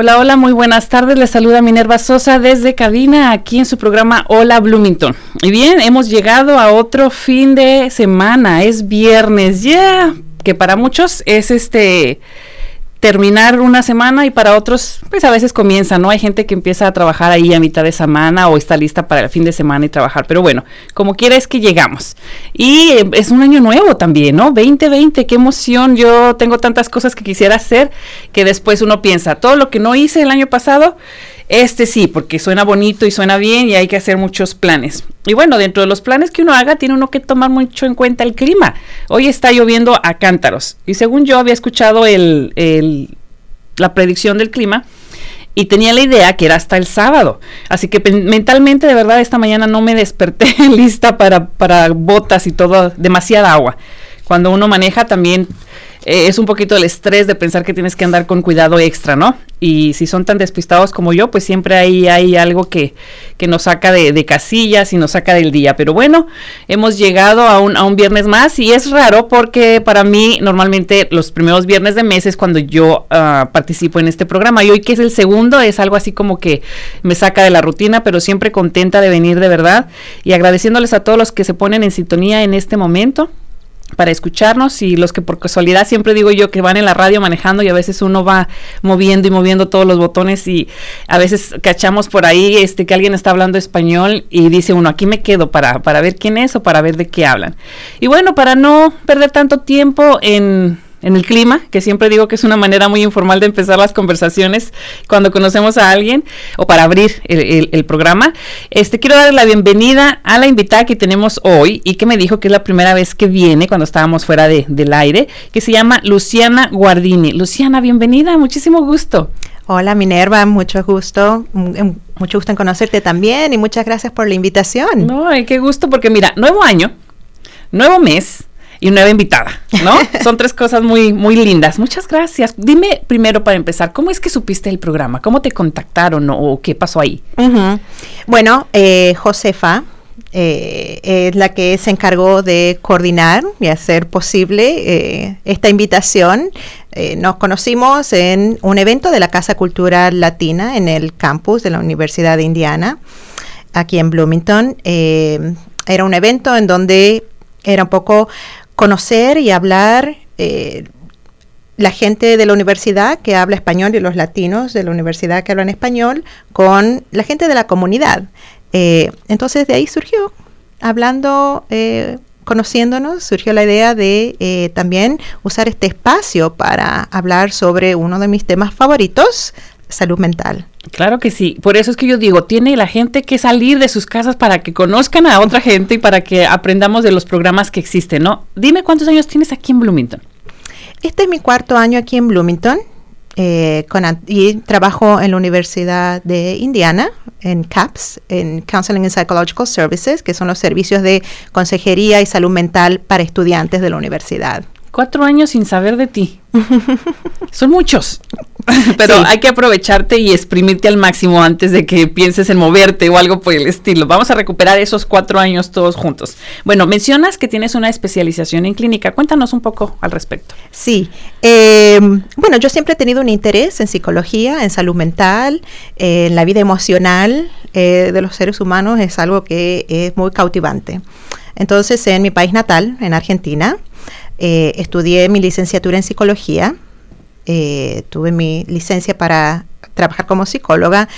Hola, hola, muy buenas tardes. Les saluda Minerva Sosa desde cabina aquí en su programa Hola Bloomington. Y bien, hemos llegado a otro fin de semana. Es viernes, ya, que para muchos es este terminar una semana y para otros, pues a veces comienza, ¿no? Hay gente que empieza a trabajar ahí a mitad de semana o está lista para el fin de semana y trabajar, pero bueno, como quiera es que llegamos. Y eh, es un año nuevo también, ¿no? 2020, qué emoción, yo tengo tantas cosas que quisiera hacer que después uno piensa, todo lo que no hice el año pasado, este sí, porque suena bonito y suena bien y hay que hacer muchos planes. Y bueno, dentro de los planes que uno haga, tiene uno que tomar mucho en cuenta el clima. Hoy está lloviendo a cántaros. Y según yo había escuchado el, el, la predicción del clima, y tenía la idea que era hasta el sábado. Así que mentalmente, de verdad, esta mañana no me desperté lista para, para botas y todo, demasiada agua. Cuando uno maneja también eh, es un poquito el estrés de pensar que tienes que andar con cuidado extra, ¿no? Y si son tan despistados como yo, pues siempre ahí hay algo que, que nos saca de, de, casillas y nos saca del día. Pero bueno, hemos llegado a un, a un viernes más y es raro porque para mí normalmente los primeros viernes de mes es cuando yo uh, participo en este programa. Y hoy que es el segundo es algo así como que me saca de la rutina, pero siempre contenta de venir de verdad y agradeciéndoles a todos los que se ponen en sintonía en este momento para escucharnos y los que por casualidad siempre digo yo que van en la radio manejando y a veces uno va moviendo y moviendo todos los botones y a veces cachamos por ahí este que alguien está hablando español y dice uno aquí me quedo para, para ver quién es o para ver de qué hablan. Y bueno, para no perder tanto tiempo en en el clima, que siempre digo que es una manera muy informal de empezar las conversaciones cuando conocemos a alguien o para abrir el, el, el, programa. Este quiero darle la bienvenida a la invitada que tenemos hoy y que me dijo que es la primera vez que viene cuando estábamos fuera de, del aire, que se llama Luciana Guardini. Luciana, bienvenida, muchísimo gusto. Hola Minerva, mucho gusto, mucho gusto en conocerte también y muchas gracias por la invitación. No, qué gusto porque mira, nuevo año, nuevo mes, y nueva invitada, ¿no? Son tres cosas muy, muy lindas. Muchas gracias. Dime primero para empezar, ¿cómo es que supiste el programa? ¿Cómo te contactaron o qué pasó ahí? Uh -huh. Bueno, eh, Josefa eh, es la que se encargó de coordinar y hacer posible eh, esta invitación. Eh, nos conocimos en un evento de la Casa Cultural Latina en el campus de la Universidad de Indiana, aquí en Bloomington. Era un evento en donde era un poco conocer y hablar eh, la gente de la universidad que habla español y los latinos de la universidad que hablan español con la gente de la comunidad. Eh, entonces de ahí surgió, hablando, eh, conociéndonos, surgió la idea de eh, también usar este espacio para hablar sobre uno de mis temas favoritos, salud mental. Claro que sí, por eso es que yo digo, tiene la gente que salir de sus casas para que conozcan a otra gente y para que aprendamos de los programas que existen, ¿no? Dime cuántos años tienes aquí en Bloomington. Este es mi cuarto año aquí en Bloomington eh, con, y trabajo en la Universidad de Indiana, en CAPS, en Counseling and Psychological Services, que son los servicios de consejería y salud mental para estudiantes de la universidad. Cuatro años sin saber de ti. Son muchos. Pero sí. hay que aprovecharte y exprimirte al máximo antes de que pienses en moverte o algo por el estilo. Vamos a recuperar esos cuatro años todos juntos. Bueno, mencionas que tienes una especialización en clínica. Cuéntanos un poco al respecto. Sí. Eh, bueno, yo siempre he tenido un interés en psicología, en salud mental, eh, en la vida emocional eh, de los seres humanos. Es algo que es muy cautivante. Entonces, en mi país natal, en Argentina, eh, estudié mi licenciatura en psicología, eh, tuve mi licencia para trabajar como psicóloga.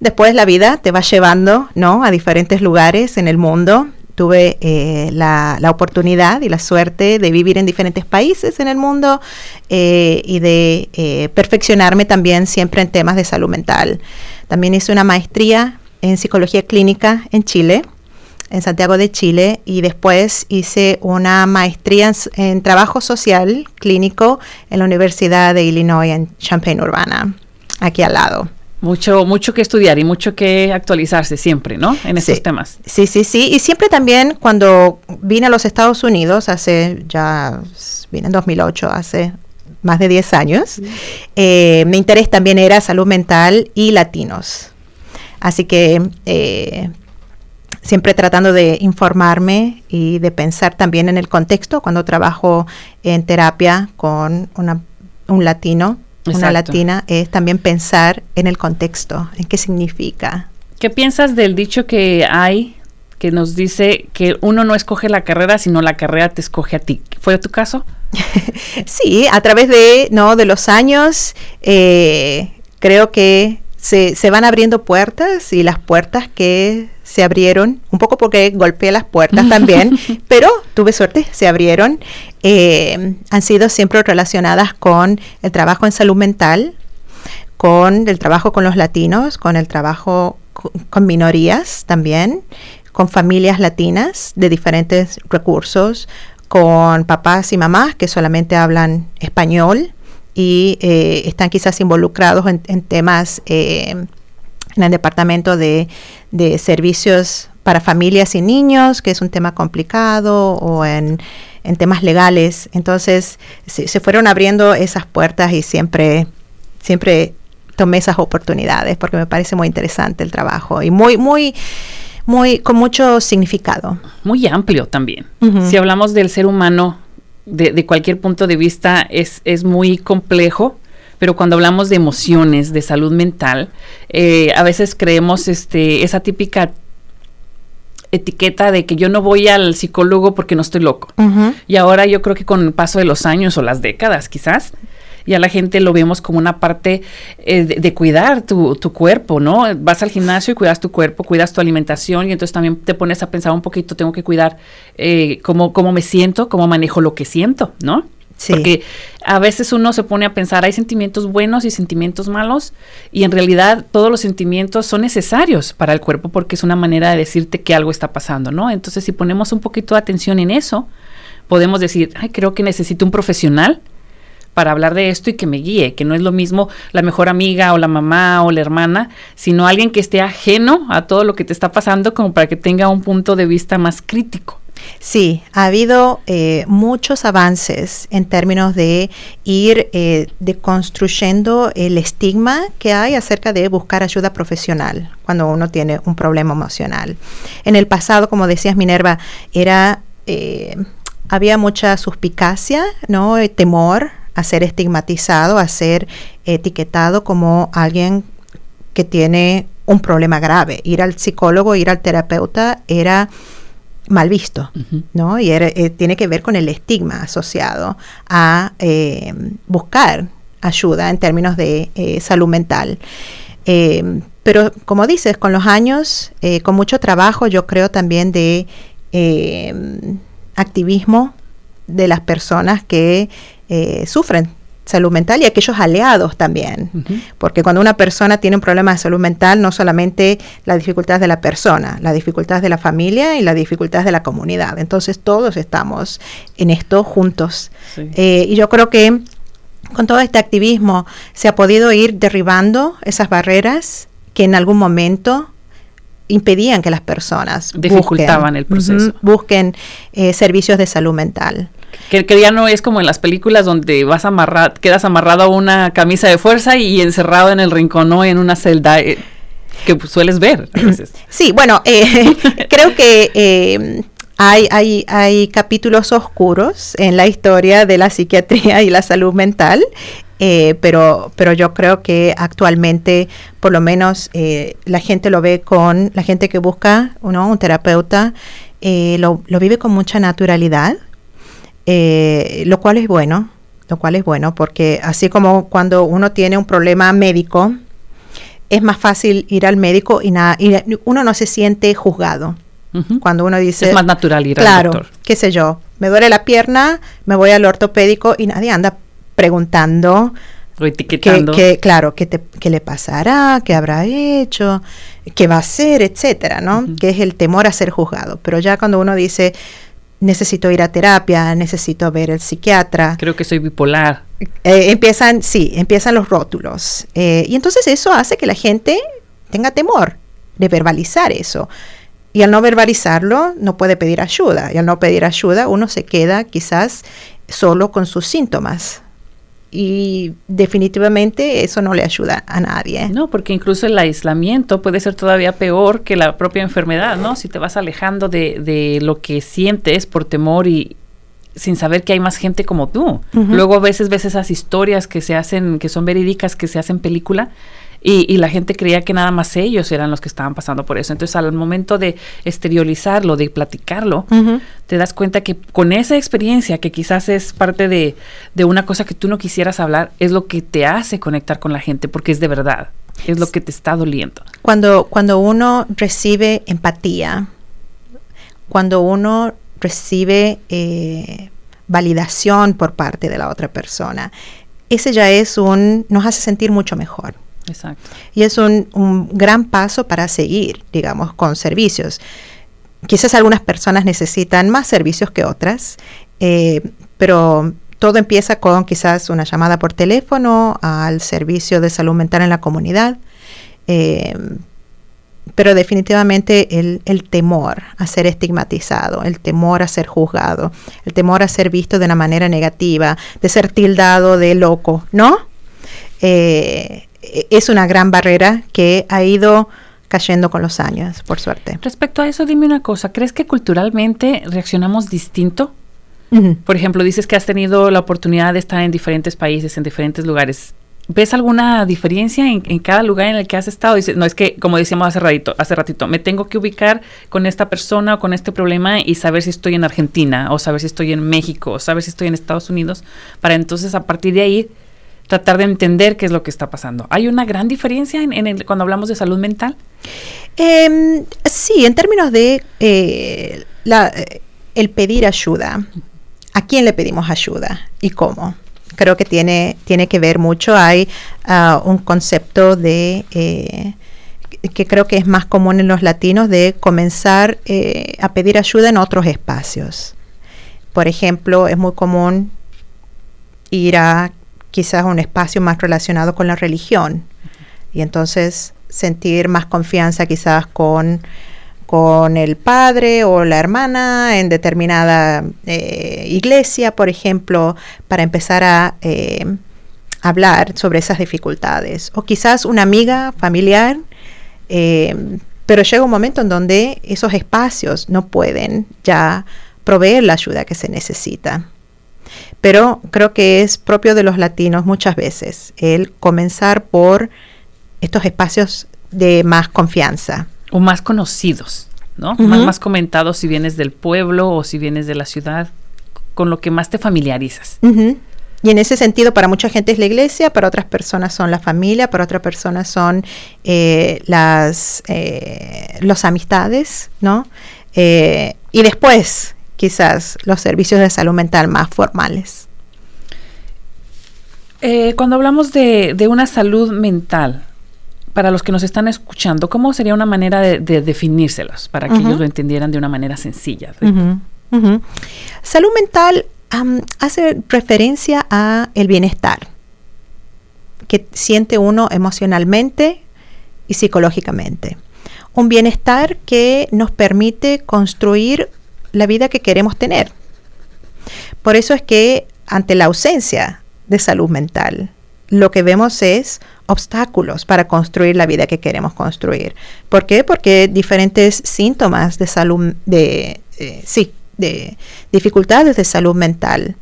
Después la vida te va llevando ¿no? a diferentes lugares en el mundo. tuve eh, la, oportunidad y la suerte de vivir en diferentes países en el mundo y de perfeccionarme también siempre en temas de salud mental. También hice una maestría en psicología clínica en Chile, en Santiago de Chile, y después hice una maestría en, trabajo social clínico en la Universidad de Illinois en Champaign Urbana, aquí al lado. Mucho, mucho que estudiar y mucho que actualizarse siempre, ¿no? En estos temas. Sí, sí, sí. Y siempre también cuando vine a los Estados Unidos, hace ya, vine en 2008, hace más de 10 años, eh, mi interés también era salud mental y latinos. Así que eh, siempre tratando de informarme y de pensar también en el contexto cuando trabajo en terapia con un latino una latina, es también pensar en el contexto, en qué significa. ¿Qué piensas del dicho que hay que nos dice que uno no escoge la carrera, sino la carrera te escoge a ti? ¿Fue tu caso? sí, a través de, no, de los años, eh, creo que se, se, van abriendo puertas y las puertas que se abrieron, un poco porque golpeé las puertas también, pero tuve suerte, se abrieron, eh, han sido siempre relacionadas con el trabajo en salud mental, con el trabajo con los latinos, con el trabajo con minorías también, con familias latinas de diferentes recursos, con papás y mamás que solamente hablan español, y eh, están quizás involucrados en, temas eh, en el departamento de, servicios para familias y niños, que es un tema complicado, o en, temas legales. Entonces se, se, fueron abriendo esas puertas y siempre, siempre tomé esas oportunidades porque me parece muy interesante el trabajo y muy, muy, muy, con mucho significado. Muy amplio también. Si hablamos del ser humano de, cualquier punto de vista es, es muy complejo pero cuando hablamos de emociones, de salud mental, eh, a veces creemos este, esa típica etiqueta de que yo no voy al psicólogo porque no estoy loco. Y ahora yo creo que con el paso de los años o las décadas quizás, y a la gente lo vemos como una parte eh, de, cuidar tu, tu, cuerpo, ¿no? Vas al gimnasio y cuidas tu cuerpo, cuidas tu alimentación y entonces también te pones a pensar un poquito, tengo que cuidar eh, cómo, cómo me siento, cómo manejo lo que siento, ¿no? Porque a veces uno se pone a pensar, hay sentimientos buenos y sentimientos malos, y en realidad todos los sentimientos son necesarios para el cuerpo porque es una manera de decirte que algo está pasando, ¿no? Entonces, si ponemos un poquito de atención en eso, podemos decir, ay, creo que necesito un profesional para hablar de esto y que me guíe, que no es lo mismo la mejor amiga o la mamá o la hermana, sino alguien que esté ajeno a todo lo que te está pasando como para que tenga un punto de vista más crítico. Sí, ha habido eh, muchos avances en términos de ir eh, deconstruyendo el estigma que hay acerca de buscar ayuda profesional cuando uno tiene un problema emocional. En el pasado, como decías Minerva, era eh, había mucha suspicacia, no, temor a ser estigmatizado, a ser etiquetado como alguien que tiene un problema grave. Ir al psicólogo, ir al terapeuta era mal visto, ¿no? Y eh, tiene que ver con el estigma asociado a eh, buscar ayuda en términos de eh, salud mental. pero como dices, con los años, con mucho trabajo, yo creo también de activismo de las personas que eh, sufren salud mental y aquellos aliados también. Porque cuando una persona tiene un problema de salud mental, no solamente la dificultad de la persona, la dificultad de la familia y la dificultad de la comunidad. Entonces todos estamos en esto juntos. Eh, y yo creo que con todo este activismo se ha podido ir derribando esas barreras que en algún momento impedían que las personas dificultaban el proceso. busquen eh, servicios de salud mental. Que, ya no es como en las películas donde vas amarrado, quedas amarrado a una camisa de fuerza y encerrado en el rincón, ¿no? En una celda. Eh, que sueles ver a veces. Sí, bueno, eh, creo que hay, hay, hay capítulos oscuros en la historia de la psiquiatría y la salud mental eh, pero, pero yo creo que actualmente, por lo menos, eh, la gente lo ve con, la gente que busca ¿no? un terapeuta, eh, lo, vive con mucha naturalidad, lo cual es bueno, lo cual es bueno, porque así como cuando uno tiene un problema médico, es más fácil ir al médico y, nada, y uno no se siente juzgado. Cuando uno dice... Es más natural ir claro, al doctor. qué sé yo, me duele la pierna, me voy al ortopédico y nadie anda preguntando... O etiquetando. Que, claro, ¿qué, ¿qué le pasará? ¿Qué habrá hecho? ¿Qué va a hacer? Etcétera, ¿no? Que es el temor a ser juzgado. Pero ya cuando uno dice, necesito ir a terapia, necesito ver el psiquiatra. Creo que soy bipolar. Eh, empiezan, sí, empiezan los rótulos. Eh, y entonces eso hace que la gente tenga temor de verbalizar eso. Y al no verbalizarlo, no puede pedir ayuda. Y al no pedir ayuda, uno se queda quizás solo con sus síntomas. Y definitivamente eso no le ayuda a nadie. No, porque incluso el aislamiento puede ser todavía peor que la propia enfermedad, ¿no? Si te vas alejando de, de lo que sientes por temor y, sin saber que hay más gente como tú. Luego a veces ves esas historias que se hacen, que son verídicas, que se hacen película, y, la gente creía que nada más ellos eran los que estaban pasando por eso. Entonces, al momento de exteriorizarlo, de platicarlo, te das cuenta que con esa experiencia, que quizás es parte de, de una cosa que tú no quisieras hablar, es lo que te hace conectar con la gente, porque es de verdad, es lo que te está doliendo. Cuando, cuando uno recibe empatía, cuando uno recibe eh, validación por parte de la otra persona, ese ya es un, nos hace sentir mucho mejor. Exacto. Y es un, un, gran paso para seguir, digamos, con servicios. Quizás algunas personas necesitan más servicios que otras, eh, pero todo empieza con quizás una llamada por teléfono al servicio de salud mental en la comunidad. Eh, pero definitivamente el, el, temor a ser estigmatizado, el temor a ser juzgado, el temor a ser visto de una manera negativa, de ser tildado de loco, ¿no? Eh, es una gran barrera que ha ido cayendo con los años, por suerte. Respecto a eso, dime una cosa, ¿crees que culturalmente reaccionamos distinto? Uh -huh. Por ejemplo, dices que has tenido la oportunidad de estar en diferentes países, en diferentes lugares. ¿Ves alguna diferencia en, en, cada lugar en el que has estado? Dices, no, es que, como decíamos hace ratito, hace ratito, me tengo que ubicar con esta persona o con este problema y saber si estoy en Argentina, o saber si estoy en México, o saber si estoy en Estados Unidos, para entonces a partir de ahí tratar de entender qué es lo que está pasando. ¿Hay una gran diferencia en, cuando hablamos de salud mental? Eh, sí, en términos de eh, el pedir ayuda. ¿A quién le pedimos ayuda y cómo? Creo que tiene, tiene que ver mucho. Hay uh, un concepto de eh, que creo que es más común en los latinos de comenzar eh, a pedir ayuda en otros espacios. Por ejemplo, es muy común ir a quizás un espacio más relacionado con la religión y entonces sentir más confianza quizás con, con el padre o la hermana en determinada eh, iglesia, por ejemplo, para empezar a eh, hablar sobre esas dificultades. O quizás una amiga familiar, eh, pero llega un momento en donde esos espacios no pueden ya proveer la ayuda que se necesita pero creo que es propio de los latinos muchas veces el comenzar por estos espacios de más confianza. O más conocidos, ¿no? Uh -huh. más, más comentados si vienes del pueblo o si vienes de la ciudad, con lo que más te familiarizas. Uh -huh. Y en ese sentido, para mucha gente es la iglesia, para otras personas son la familia, para otras personas son eh, las eh, los amistades, ¿no? Eh, y después, quizás los servicios de salud mental más formales. Eh, cuando hablamos de, de, una salud mental, para los que nos están escuchando, ¿cómo sería una manera de, de definírselos para que uh -huh. ellos lo entendieran de una manera sencilla? Uh -huh. Uh -huh. Salud mental um, hace referencia a el bienestar que siente uno emocionalmente y psicológicamente. Un bienestar que nos permite construir la vida que queremos tener. Por eso es que ante la ausencia de salud mental, lo que vemos es obstáculos para construir la vida que queremos construir. ¿Por qué? Porque diferentes síntomas de salud, de, eh, sí, de dificultades de salud mental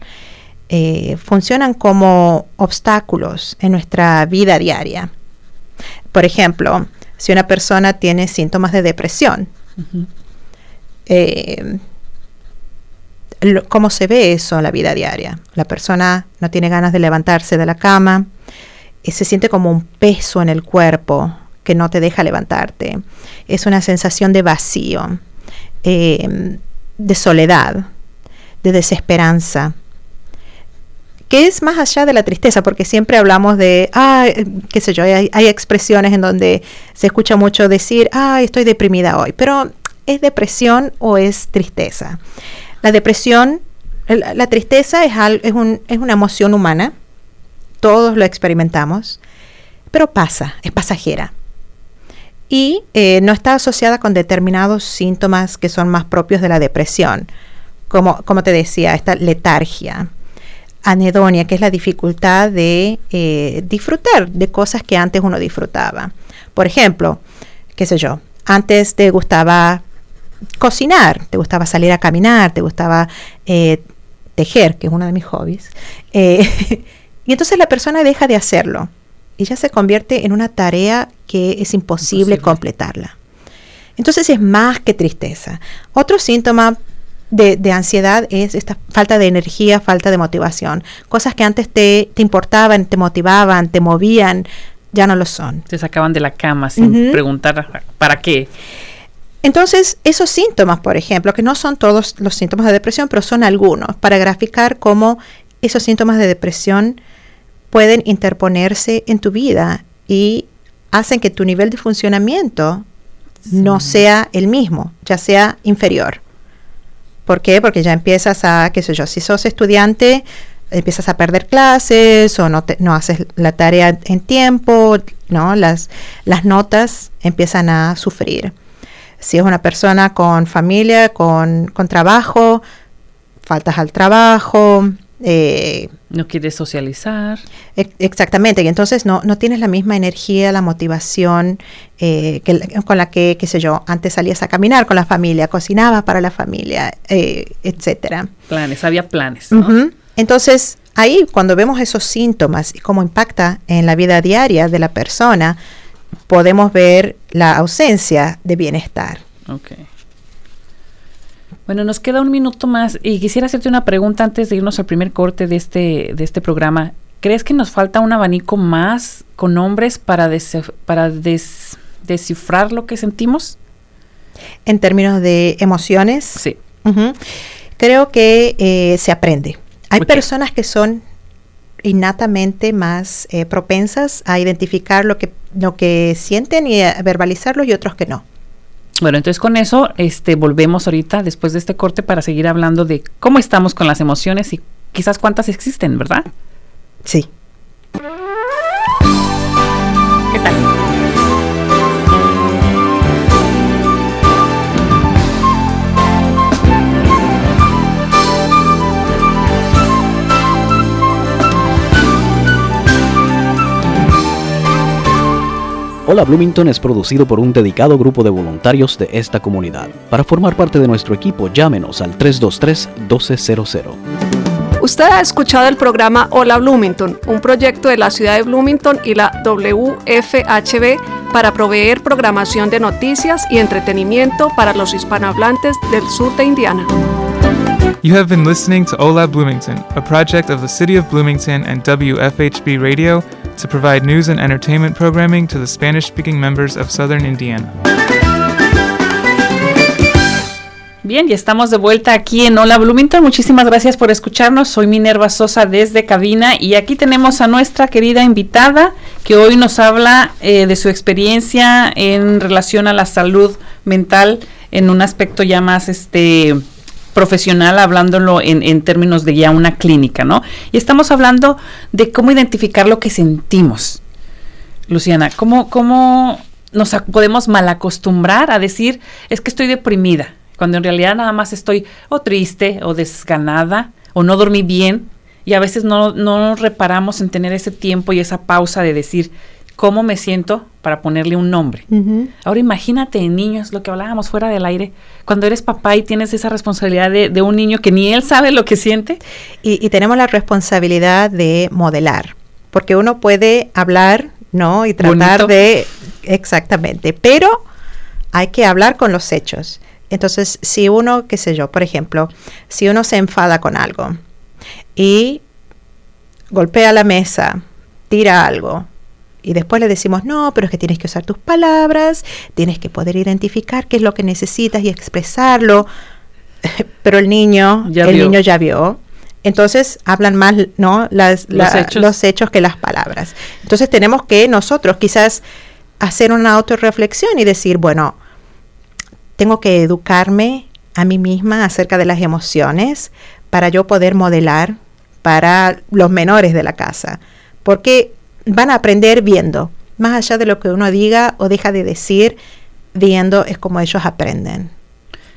eh, funcionan como obstáculos en nuestra vida diaria. Por ejemplo, si una persona tiene síntomas de depresión, uh -huh. eh, cómo se ve eso en la vida diaria. La persona no tiene ganas de levantarse de la cama, y se siente como un peso en el cuerpo que no te deja levantarte. Es una sensación de vacío. eh, de soledad, de desesperanza, que es más allá de la tristeza, porque siempre hablamos de, ah, qué sé yo, hay, hay, expresiones en donde se escucha mucho decir, ah, estoy deprimida hoy, pero ¿es depresión o es tristeza? La depresión, la, tristeza es, es, un, es una emoción humana, todos lo experimentamos, pero pasa, es pasajera. Y eh, no está asociada con determinados síntomas que son más propios de la depresión, como, como te decía, esta letargia, anedonia, que es la dificultad de eh, disfrutar de cosas que antes uno disfrutaba. Por ejemplo, qué sé yo, antes te gustaba cocinar, te gustaba salir a caminar, te gustaba eh, tejer, que es uno de mis hobbies, eh, y entonces la persona deja de hacerlo y ya se convierte en una tarea que es imposible, completarla. Entonces es más que tristeza. Otro síntoma de, ansiedad es esta falta de energía, falta de motivación. Cosas que antes te, te importaban, te motivaban, te movían, ya no lo son. Te sacaban de la cama sin preguntar para qué. Entonces, esos síntomas, por ejemplo, que no son todos los síntomas de depresión, pero son algunos, para graficar cómo esos síntomas de depresión pueden interponerse en tu vida y hacen que tu nivel de funcionamiento no sea el mismo, ya sea inferior. ¿Por qué? Porque ya empiezas a, qué sé yo, si sos estudiante, empiezas a perder clases o no, no haces la tarea en tiempo, ¿no? Las, las notas empiezan a sufrir si es una persona con familia, con, con trabajo, faltas al trabajo. Eh, no quieres socializar. exactamente, y entonces no, no tienes la misma energía, la motivación eh, que, con la que, qué sé yo, antes salías a caminar con la familia, cocinabas para la familia, eh, etcétera. Planes, había planes. Entonces, ahí cuando vemos esos síntomas y cómo impacta en la vida diaria de la persona, podemos ver la ausencia de bienestar. Ok. Bueno, nos queda un minuto más y quisiera hacerte una pregunta antes de irnos al primer corte de este, de este programa. ¿Crees que nos falta un abanico más con nombres para, para descifrar lo que sentimos? En términos de emociones. Sí. Creo que eh, se aprende. Hay personas que son innatamente más eh, propensas a identificar lo que, lo que sienten y a verbalizarlo y otros que no. Bueno, entonces con eso este, volvemos ahorita después de este corte para seguir hablando de cómo estamos con las emociones y quizás cuántas existen, ¿verdad? Sí. Hola Bloomington es producido por un dedicado grupo de voluntarios de esta comunidad. Para formar parte de nuestro equipo, llámenos al 323-1200. Usted ha escuchado el programa Hola Bloomington, un proyecto de la ciudad de Bloomington y la WFHB para proveer programación de noticias y entretenimiento para los hispanohablantes del sur de Indiana. You have been listening to Hola Bloomington, a project of the City of Bloomington and WFHB Radio to provide news and entertainment programming to the Spanish speaking members of southern Indiana. Bien, y estamos de vuelta aquí en Hola Bloomington. Muchísimas gracias por escucharnos. Soy Minerva Sosa desde cabina y aquí tenemos a nuestra querida invitada que hoy nos habla eh, de su experiencia en relación a la salud mental en un aspecto ya más este profesional hablándolo en, en, términos de ya una clínica, ¿no? Y estamos hablando de cómo identificar lo que sentimos. Luciana, ¿cómo, cómo nos podemos malacostumbrar a decir, es que estoy deprimida, cuando en realidad nada más estoy o triste o desganada o no dormí bien y a veces no, no reparamos en tener ese tiempo y esa pausa de decir, cómo me siento para ponerle un nombre. Ahora imagínate niños, lo que hablábamos fuera del aire, cuando eres papá y tienes esa responsabilidad de, un niño que ni él sabe lo que siente. Y, tenemos la responsabilidad de modelar, porque uno puede hablar, ¿no? Y tratar de... Exactamente, pero hay que hablar con los hechos. Entonces, si uno, qué sé yo, por ejemplo, si uno se enfada con algo y golpea la mesa, tira algo, Y después le decimos, no, pero es que tienes que usar tus palabras, tienes que poder identificar qué es lo que necesitas y expresarlo. pero el niño, Ya el vio. niño ya vio. Entonces hablan más ¿no? Las, Los la- hechos. los hechos que las palabras. Entonces tenemos que nosotros quizás hacer una autorreflexión y decir, bueno, tengo que educarme a mí misma acerca de las emociones para yo poder modelar para los menores de la casa. Porque van a aprender viendo. Más allá de lo que uno diga o deja de decir, viendo es como ellos aprenden.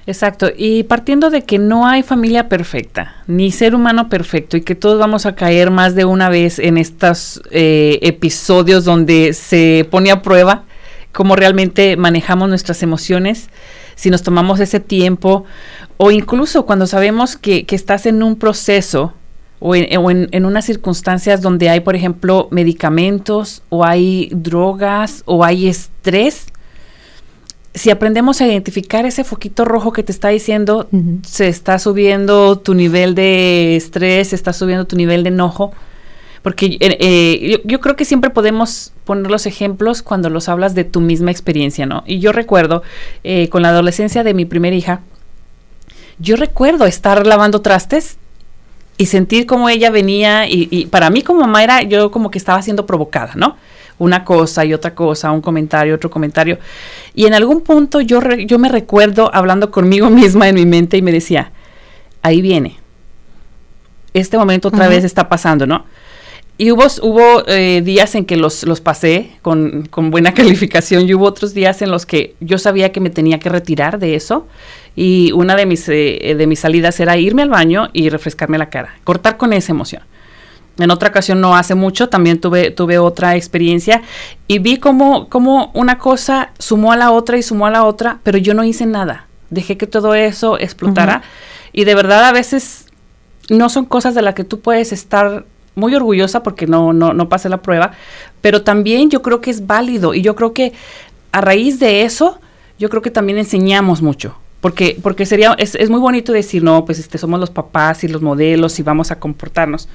Exacto, y partiendo de que no hay familia perfecta, ni ser humano perfecto, y que todos vamos a caer más de una vez en estos eh, episodios donde se pone a prueba cómo realmente manejamos nuestras emociones, si nos tomamos ese tiempo, o incluso cuando sabemos que, que estás en un proceso o en, o en- en unas circunstancias donde hay, por ejemplo, medicamentos, o hay drogas, o hay estrés, si aprendemos a identificar ese foquito rojo que te está diciendo, se está subiendo tu nivel de estrés, se está subiendo tu nivel de enojo, porque eh, eh, yo, yo creo que siempre podemos poner los ejemplos cuando los hablas de tu misma experiencia, ¿no? Y yo recuerdo, eh, con la adolescencia de mi primera hija, yo recuerdo estar lavando trastes y sentir como ella venía y, y para mí como mamá era yo como que estaba siendo provocada, ¿no? Una cosa y otra cosa, un comentario, otro comentario. Y en algún punto yo, re- yo me recuerdo hablando conmigo misma en mi mente y me decía, ahí viene. Este momento otra vez está pasando, ¿no? Y hubo, hubo eh, días en que los, los pasé con, con buena calificación y hubo otros días en los que yo sabía que me tenía que retirar de eso y una de mis, eh, de mis salidas era irme al baño y refrescarme la cara, cortar con esa emoción. En otra ocasión, no hace mucho, también tuve, tuve otra experiencia y vi cómo, cómo una cosa sumó a la otra y sumó a la otra, pero yo no hice nada. Dejé que todo eso explotara y de verdad a veces no son cosas de las que tú puedes estar muy orgullosa porque no, no, no pasé la prueba, pero también yo creo que es válido y yo creo que a raíz de eso, yo creo que también enseñamos mucho. Porque, porque sería, es, es muy bonito decir, no, pues este, somos los papás y los modelos y vamos a comportarnos.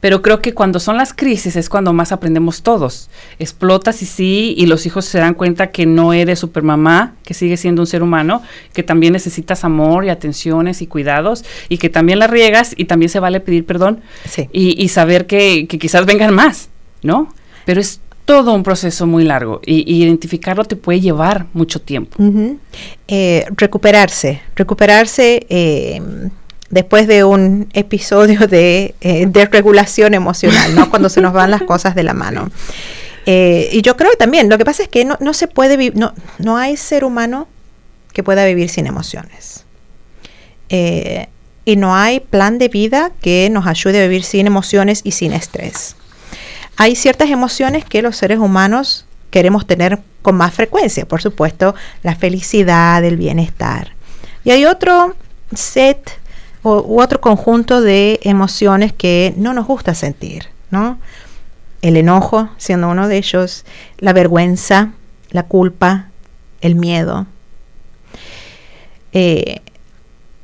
Pero creo que cuando son las crisis es cuando más aprendemos todos. Explotas y sí, y los hijos se dan cuenta que no eres supermamá, que sigues siendo un ser humano, que también necesitas amor y atenciones y cuidados, y que también la riegas y también se vale pedir perdón Sí. y, y saber que, que quizás vengan más, ¿no? Pero es todo un proceso muy largo y, y identificarlo te puede llevar mucho tiempo. Eh, recuperarse, recuperarse eh, después de un episodio de eh, desregulación emocional, ¿no? Cuando se nos van las cosas de la mano. Y yo creo también, lo que pasa es que no, no se puede vivir, no, no hay ser humano que pueda vivir sin emociones. Y no hay plan de vida que nos ayude a vivir sin emociones y sin estrés. Hay ciertas emociones que los seres humanos queremos tener con más frecuencia, por supuesto, la felicidad, el bienestar. Y hay otro set o, u otro conjunto de emociones que no nos gusta sentir, ¿no? El enojo, siendo uno de ellos, la vergüenza, la culpa, el miedo. Eh,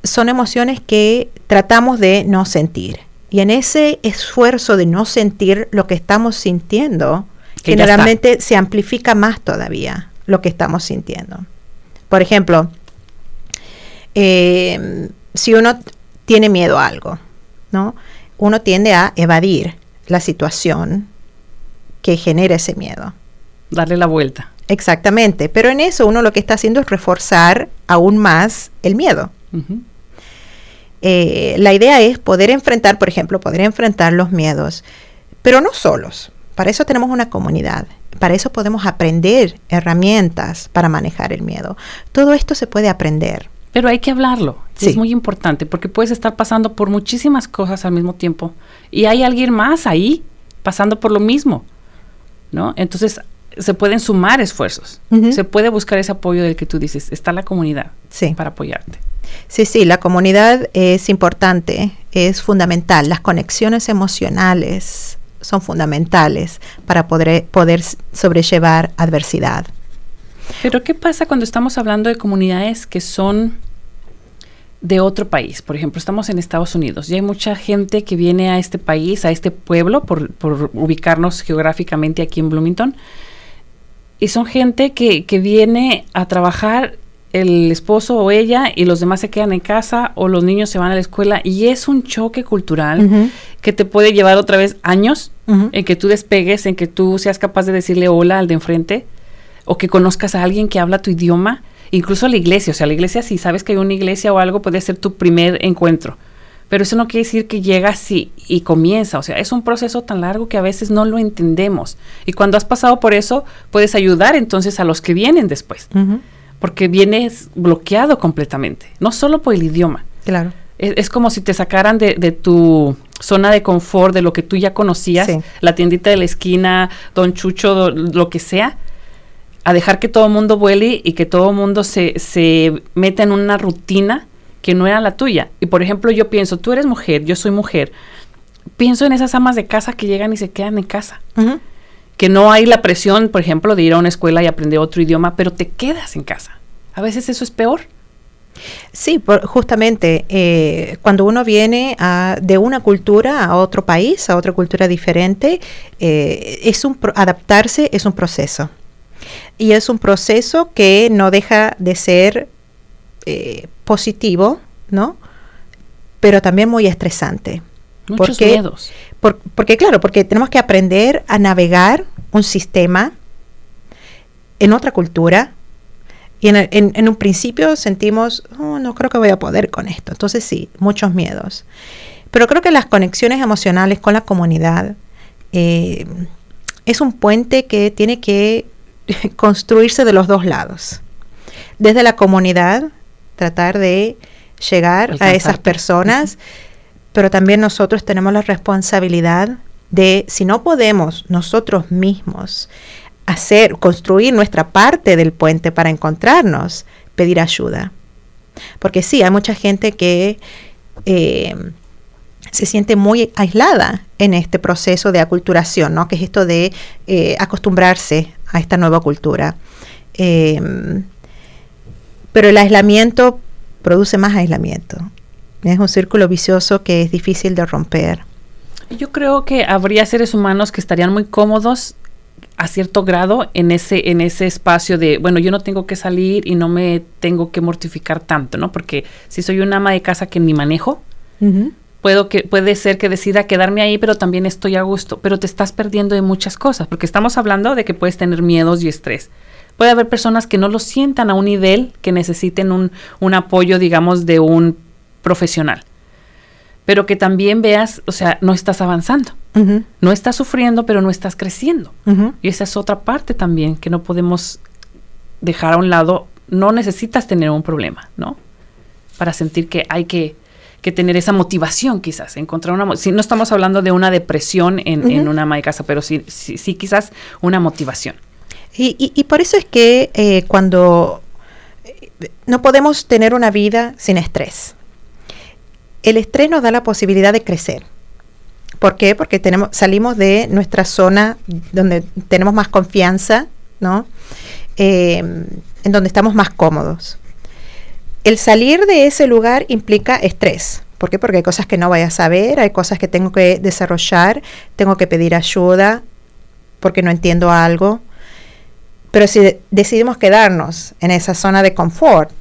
son emociones que tratamos de no sentir. Y en ese esfuerzo de no sentir lo que estamos sintiendo, Que generalmente se amplifica más todavía lo que estamos sintiendo. Por ejemplo, eh, si uno tiene miedo a algo, ¿no? Uno tiende a evadir la situación que genera ese miedo. Darle la vuelta. Exactamente, pero en eso uno lo que está haciendo es reforzar aún más el miedo. Eh, la idea es poder enfrentar, por ejemplo, poder enfrentar los miedos, pero no solos. Para eso tenemos una comunidad. Para eso podemos aprender herramientas para manejar el miedo. Todo esto se puede aprender. Pero hay que hablarlo. Sí. Es muy importante porque puedes estar pasando por muchísimas cosas al mismo tiempo y hay alguien más ahí pasando por lo mismo, ¿no? Entonces se pueden sumar esfuerzos. Se puede buscar ese apoyo del que tú dices. Está la comunidad Sí. para apoyarte. Sí, sí, la comunidad es importante, es fundamental. Las conexiones emocionales son fundamentales para poder, poder sobrellevar adversidad. Pero ¿qué pasa cuando estamos hablando de comunidades que son de otro país. Por ejemplo, estamos en Estados Unidos y hay mucha gente que viene a este país, a este pueblo, por, por ubicarnos geográficamente aquí en Bloomington. Y son gente que, que viene a trabajar el esposo o ella y los demás se quedan en casa o los niños se van a la escuela y es un choque cultural que te puede llevar otra vez años en que tú despegues, en que tú seas capaz de decirle hola al de enfrente o que conozcas a alguien que habla tu idioma incluso la iglesia, o sea, la iglesia si sabes que hay una iglesia o algo puede ser tu primer encuentro. Pero eso no quiere decir que llegas y, y comienza, o sea, es un proceso tan largo que a veces no lo entendemos. Y cuando has pasado por eso, puedes ayudar entonces a los que vienen después, porque vienes bloqueado completamente, no solo por el idioma. Claro. Es, como si te sacaran de, de, tu zona de confort, de lo que tú ya conocías, la tiendita de la esquina, don Chucho, lo que sea, a dejar que todo el mundo vuele y que todo el mundo se, se meta en una rutina que no era la tuya. Y por ejemplo, yo pienso, tú eres mujer, yo soy mujer. Pienso en esas amas de casa que llegan y se quedan en casa. Que no hay la presión, por ejemplo, de ir a una escuela y aprender otro idioma, pero te quedas en casa. A veces eso es peor. Sí, justamente eh, cuando uno viene de una cultura a otro país, a otra cultura diferente, eh, es un adaptarse es un proceso. Y es un proceso que no deja de ser eh, positivo, ¿no? Pero también muy estresante. Muchos porque, miedos. porque claro, porque tenemos que aprender a navegar un sistema en otra cultura, y en, en, un principio sentimos, oh, no creo que voy a poder con esto. Entonces sí, muchos miedos. Pero creo que las conexiones emocionales con la comunidad eh, es un puente que tiene que construirse de los dos lados. Desde la comunidad, tratar de llegar a esas personas, pero también nosotros tenemos la responsabilidad de, si no podemos nosotros mismos hacer, construir nuestra parte del puente para encontrarnos, pedir ayuda. Porque sí, hay mucha gente que eh, se siente muy aislada en este proceso de aculturación, ¿no? que es esto de eh, acostumbrarse a esta nueva cultura. Em, pero el aislamiento produce más aislamiento. Es un círculo vicioso que es difícil de romper. Yo creo que habría seres humanos que estarían muy cómodos a cierto grado en ese en ese espacio de bueno yo no tengo que salir y no me tengo que mortificar tanto no porque si soy una ama de casa que ni manejo puedo que puede ser que decida quedarme ahí, pero también estoy a gusto, pero te estás perdiendo de muchas cosas, porque estamos hablando de que puedes tener miedos y estrés. Puede haber personas que no lo sientan a un nivel que necesiten un, un apoyo, digamos, de un profesional. Pero que también veas, o sea, no estás avanzando. No estás sufriendo, pero no estás creciendo. Y esa es otra parte también que no podemos dejar a un lado. No necesitas tener un problema, ¿no? Para sentir que hay que que tener esa motivación quizás, encontrar una... Si no estamos hablando de una depresión en, una ama de casa, pero sí, sí, quizás una motivación. Y, por eso es que eh, cuando eh, no podemos tener una vida sin estrés. El estrés nos da la posibilidad de crecer. ¿Por qué? Porque tenemos, salimos de nuestra zona donde tenemos más confianza, ¿no? Eh, en donde estamos más cómodos. El salir de ese lugar implica estrés. ¿Por qué? Porque hay cosas que no voy a saber, hay cosas que tengo que desarrollar, tengo que pedir ayuda porque no entiendo algo. Pero si decidimos quedarnos en esa zona de confort,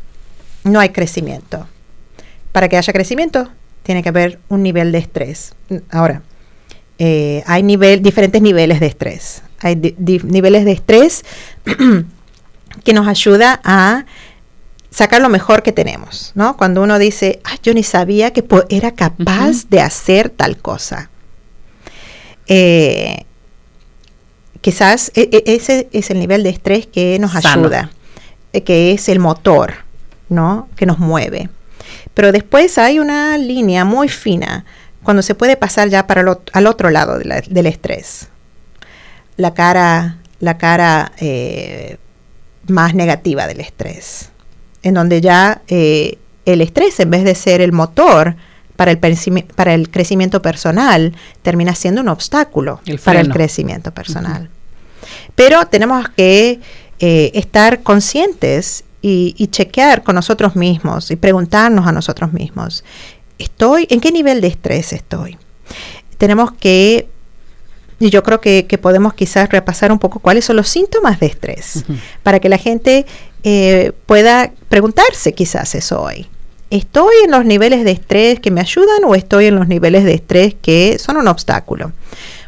no hay crecimiento. Para que haya crecimiento, tiene que haber un nivel de estrés. Ahora, eh, hay diferentes niveles de estrés. Hay niveles de estrés que nos ayuda a sacar lo mejor que tenemos, ¿no? Cuando uno dice, yo ni sabía que era capaz de hacer tal cosa. Eh, quizás e, e, ese es el nivel de estrés que nos ayuda, eh, que es el motor, ¿no? Que nos mueve. Pero después hay una línea muy fina cuando se puede pasar ya para al otro lado del estrés. La cara, la cara eh, más negativa del estrés en donde ya eh, el estrés, en vez de ser el motor para el, para el crecimiento personal, termina siendo un obstáculo para el crecimiento personal. Pero tenemos que eh, estar conscientes y, y chequear con nosotros mismos y preguntarnos a nosotros mismos, ¿estoy, en qué nivel de estrés estoy? Tenemos que y yo creo que, podemos quizás repasar un poco cuáles son los síntomas de estrés, para que la gente eh, pueda preguntarse quizás eso hoy. ¿Estoy en los niveles de estrés que me ayudan o estoy en los niveles de estrés que son un obstáculo?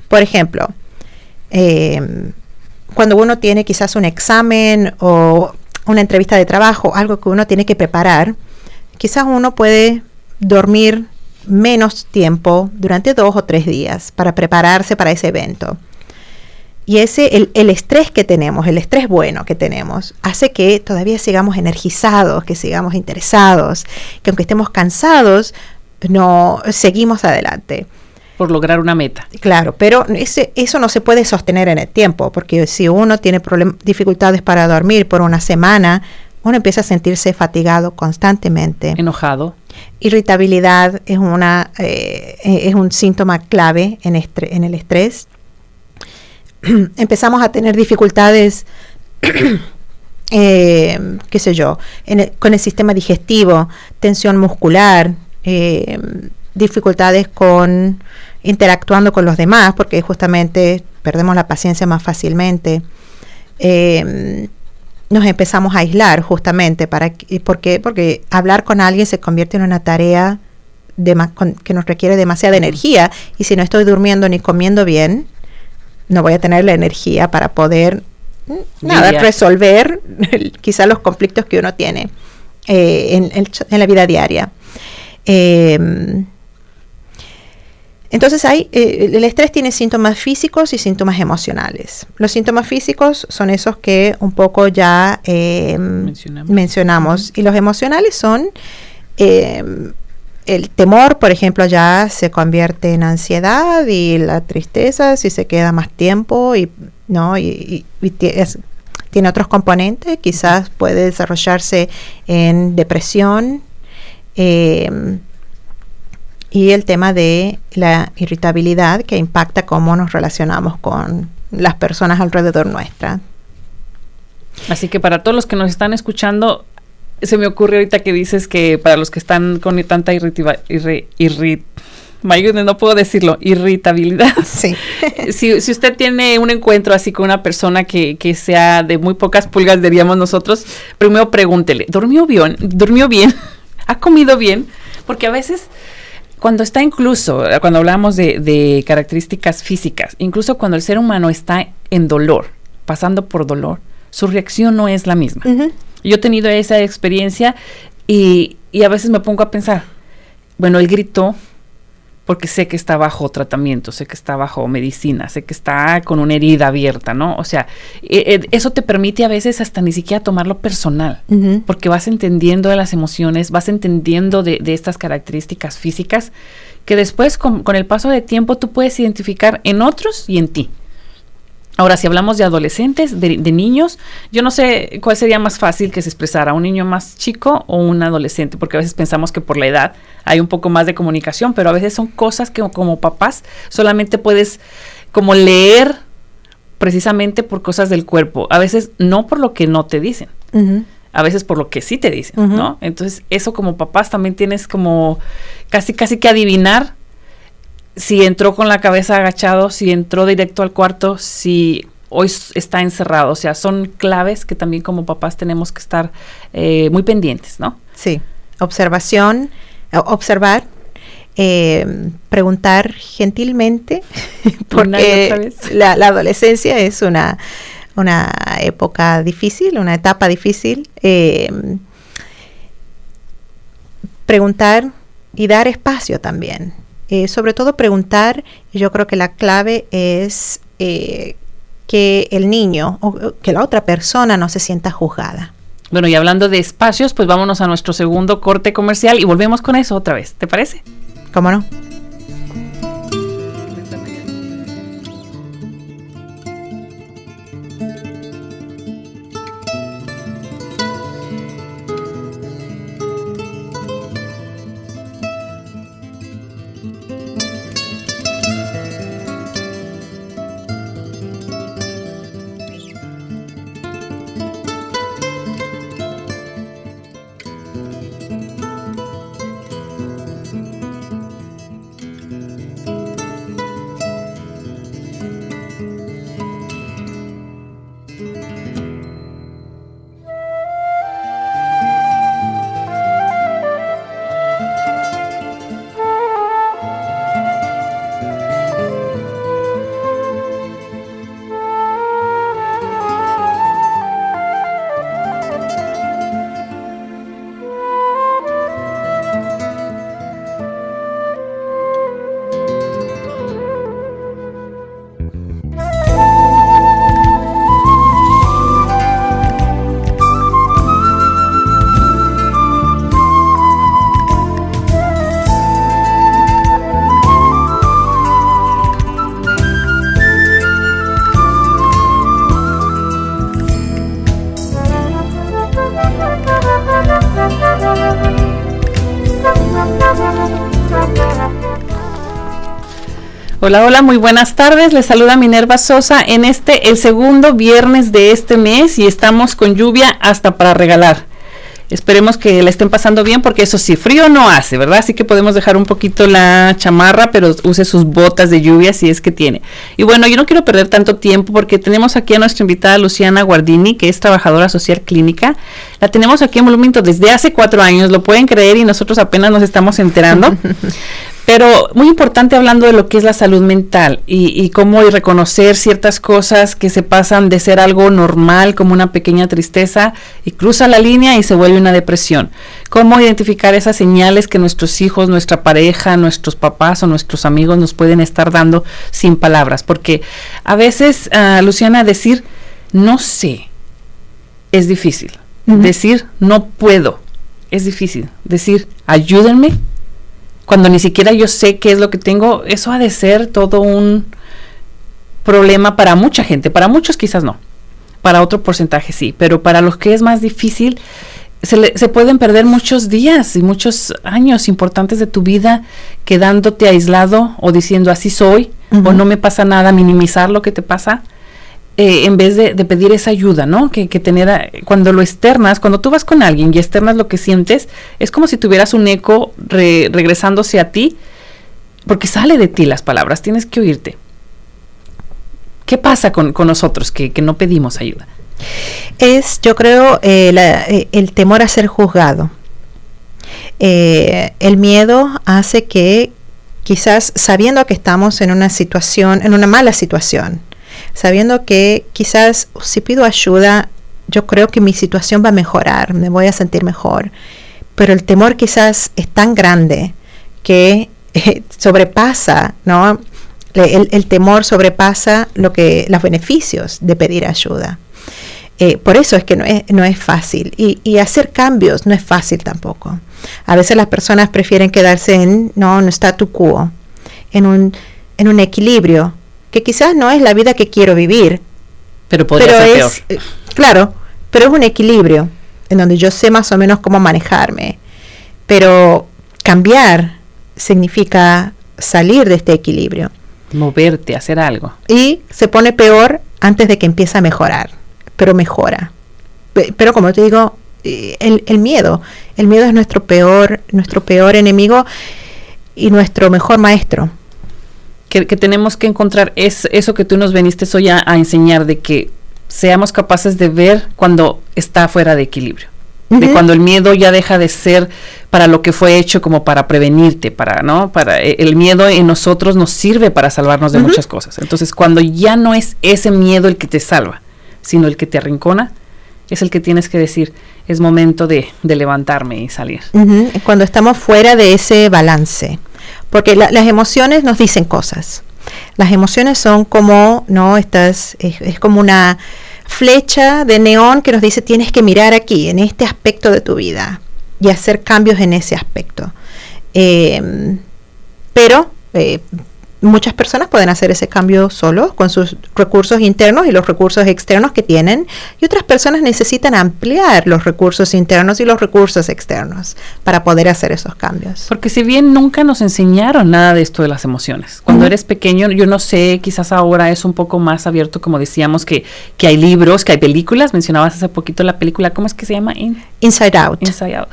Por ejemplo, eh, cuando uno tiene quizás un examen o una entrevista de trabajo, algo que uno tiene que preparar, quizás uno puede dormir menos tiempo durante dos o tres días para prepararse para ese evento. Y ese, el, estrés que tenemos, el estrés bueno que tenemos, hace que todavía sigamos energizados, que sigamos interesados, que aunque estemos cansados, no seguimos adelante. Por lograr una meta. Claro, pero ese, eso no se puede sostener en el tiempo, porque si uno tiene dificultades para dormir por una semana, uno empieza a sentirse fatigado constantemente. Enojado. Irritabilidad es, una, eh, es un síntoma clave en, en el estrés. Empezamos a tener dificultades, eh, qué sé yo, con el sistema digestivo, tensión muscular, eh, dificultades con interactuando con los demás, porque justamente perdemos la paciencia más fácilmente nos empezamos a aislar justamente. Para, ¿Por qué? Porque hablar con alguien se convierte en una tarea que nos requiere demasiada energía y si no estoy durmiendo ni comiendo bien, no voy a tener la energía para poder mm, resolver quizás los conflictos que uno tiene eh, en, en, la vida diaria. Eh, entonces hay, eh, el estrés tiene síntomas físicos y síntomas emocionales. Los síntomas físicos son esos que un poco ya em, mencionamos. y los emocionales son em, el temor, por ejemplo, ya se convierte en ansiedad y la tristeza si se queda más tiempo y no y, tiene otros componentes, quizás puede desarrollarse en depresión. Eh, y el tema de la irritabilidad que impacta cómo nos relacionamos con las personas alrededor nuestra. Así que para todos los que nos están escuchando, se me ocurre ahorita que dices que para los que están con tanta irritabilidad, no puedo decirlo, irritabilidad. Sí. si, si, usted tiene un encuentro así con una persona que, que sea de muy pocas pulgas, diríamos nosotros, primero pregúntele, ¿durmió bien? ¿Durmió bien? ¿Ha comido bien? Porque a veces cuando está incluso, cuando hablamos de, características físicas, incluso cuando el ser humano está en dolor, pasando por dolor, su reacción no es la misma. Yo he tenido esa experiencia y, y, a veces me pongo a pensar, bueno, él gritó, porque sé que está bajo tratamiento, sé que está bajo medicina, sé que está con una herida abierta, ¿no? O sea, e, e, eso te permite a veces hasta ni siquiera tomarlo personal, porque vas entendiendo de las emociones, vas entendiendo de, estas características físicas que después con, con el paso de tiempo tú puedes identificar en otros y en ti. Ahora, si hablamos de adolescentes, de, niños, yo no sé cuál sería más fácil que se expresara, un niño más chico o un adolescente, porque a veces pensamos que por la edad hay un poco más de comunicación, pero a veces son cosas que como papás solamente puedes como leer precisamente por cosas del cuerpo, a veces no por lo que no te dicen. A veces por lo que sí te dicen, ¿no? Entonces, eso como papás también tienes como casi, casi que adivinar si entró con la cabeza agachado, si entró directo al cuarto, si hoy está encerrado. O sea, son claves que también como papás tenemos que estar eh, muy pendientes, ¿no? Sí. Observación, observar, eh, preguntar gentilmente, porque la, adolescencia es una, una época difícil, una etapa difícil. Eh, preguntar y dar espacio también. Eh, sobre todo preguntar, yo creo que la clave es eh, que el niño o que la otra persona no se sienta juzgada. Bueno, y hablando de espacios, pues vámonos a nuestro segundo corte comercial y volvemos con eso otra vez. ¿Te parece? ¿Cómo no? Hola, hola, muy buenas tardes. Les saluda Minerva Sosa en este, el segundo viernes de este mes y estamos con lluvia hasta para regalar. Esperemos que la estén pasando bien porque eso sí, frío no hace, ¿verdad? Así que podemos dejar un poquito la chamarra, pero use sus botas de lluvia si es que tiene. Y bueno, yo no quiero perder tanto tiempo porque tenemos aquí a nuestra invitada Luciana Guardini, que es trabajadora social clínica. La tenemos aquí en Bloomington desde hace cuatro años, lo pueden creer y nosotros apenas nos estamos enterando. Pero muy importante hablando de lo que es la salud mental y, y cómo reconocer ciertas cosas que se pasan de ser algo normal como una pequeña tristeza y cruza la línea y se vuelve una depresión. Cómo identificar esas señales que nuestros hijos, nuestra pareja, nuestros papás o nuestros amigos nos pueden estar dando sin palabras. Porque a veces, uh, Luciana, decir no sé es difícil. Uh -huh. Decir no puedo es difícil. Decir ayúdenme cuando ni siquiera yo sé qué es lo que tengo, eso ha de ser todo un problema para mucha gente, para muchos quizás no, para otro porcentaje sí, pero para los que es más difícil, se, le, se pueden perder muchos días y muchos años importantes de tu vida quedándote aislado o diciendo así soy uh -huh. o no me pasa nada, minimizar lo que te pasa. Eh, en vez de, pedir esa ayuda, ¿no? Que, que tener, cuando lo externas, cuando tú vas con alguien y externas lo que sientes, es como si tuvieras un eco re, regresándose a ti, porque sale de ti las palabras, tienes que oírte. ¿Qué pasa con, con nosotros que, que, no pedimos ayuda? Es, yo creo, eh, eh, el temor a ser juzgado. El miedo hace que quizás sabiendo que estamos en una situación, en una mala situación, sabiendo que quizás si pido ayuda, yo creo que mi situación va a mejorar, me voy a sentir mejor. Pero el temor quizás es tan grande que eh, sobrepasa, ¿no? El, temor sobrepasa lo que los beneficios de pedir ayuda. Eh, por eso es que no es, no es fácil. Y, hacer cambios no es fácil tampoco. A veces las personas prefieren quedarse en no, un statu quo, en un, en un equilibrio que quizás no es la vida que quiero vivir. Pero podría pero ser es, peor. Eh, claro, pero es un equilibrio en donde yo sé más o menos cómo manejarme. Pero cambiar significa salir de este equilibrio. Moverte, hacer algo. Y se pone peor antes de que empiece a mejorar, pero mejora. Pero como te digo, eh, el, el miedo, el miedo es nuestro peor, nuestro peor enemigo y nuestro mejor maestro que, que, tenemos que encontrar es eso que tú nos veniste hoy a, a, enseñar, de que seamos capaces de ver cuando está fuera de equilibrio. Uh -huh. De cuando el miedo ya deja de ser para lo que fue hecho como para prevenirte, para, ¿no? Para e, el miedo en nosotros nos sirve para salvarnos de uh -huh. muchas cosas. Entonces, cuando ya no es ese miedo el que te salva, sino el que te arrincona, es el que tienes que decir, es momento de, de levantarme y salir. Uh -huh. Cuando estamos fuera de ese balance porque la, las emociones nos dicen cosas. Las emociones son como, ¿no? Estas, es, como una flecha de neón que nos dice tienes que mirar aquí, en este aspecto de tu vida, y hacer cambios en ese aspecto. Eh, pero eh, muchas personas pueden hacer ese cambio solo con sus recursos internos y los recursos externos que tienen y otras personas necesitan ampliar los recursos internos y los recursos externos para poder hacer esos cambios. Porque si bien nunca nos enseñaron nada de esto de las emociones, cuando uh -huh. eres pequeño, yo no sé, quizás ahora es un poco más abierto, como decíamos, que, que hay libros, que hay películas, mencionabas hace poquito la película, ¿cómo es que se llama? In Inside Out. Inside Out.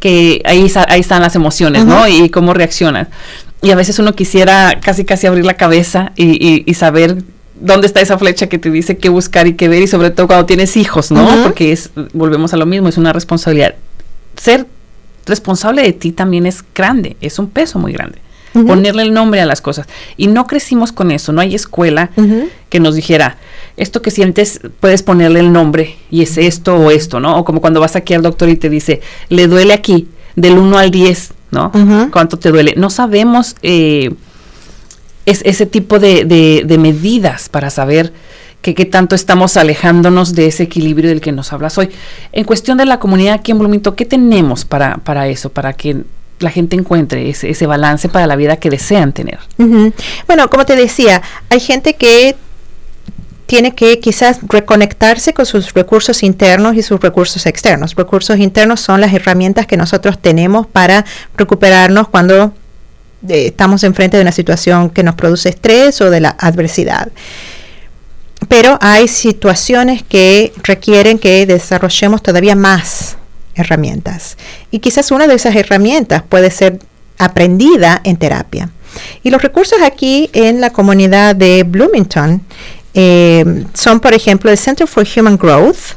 Que ahí, ahí están las emociones, uh -huh. ¿no? Y cómo reaccionan y a veces uno quisiera casi casi abrir la cabeza y, y, y, saber dónde está esa flecha que te dice qué buscar y qué ver y sobre todo cuando tienes hijos, ¿no? Uh -huh. Porque es, volvemos a lo mismo, es una responsabilidad. Ser responsable de ti también es grande, es un peso muy grande. Uh -huh. Ponerle el nombre a las cosas. Y no crecimos con eso, no hay escuela uh -huh. que nos dijera, esto que sientes puedes ponerle el nombre y es esto o esto, ¿no? O como cuando vas aquí al doctor y te dice, le duele aquí, del 1 al 10, ¿no? Uh -huh. ¿Cuánto te duele? No sabemos eh, es, ese tipo de, de, de, medidas para saber qué tanto estamos alejándonos de ese equilibrio del que nos hablas hoy. En cuestión de la comunidad aquí en Bloomington, ¿qué tenemos para, para eso? Para que la gente encuentre ese, ese balance para la vida que desean tener. Uh -huh. Bueno, como te decía, hay gente que tiene que quizás reconectarse con sus recursos internos y sus recursos externos. Recursos internos son las herramientas que nosotros tenemos para recuperarnos cuando eh, estamos enfrente de una situación que nos produce estrés o de la adversidad. Pero hay situaciones que requieren que desarrollemos todavía más herramientas. Y quizás una de esas herramientas puede ser aprendida en terapia. Y los recursos aquí en la comunidad de Bloomington eh, son, por ejemplo, el Center for Human Growth,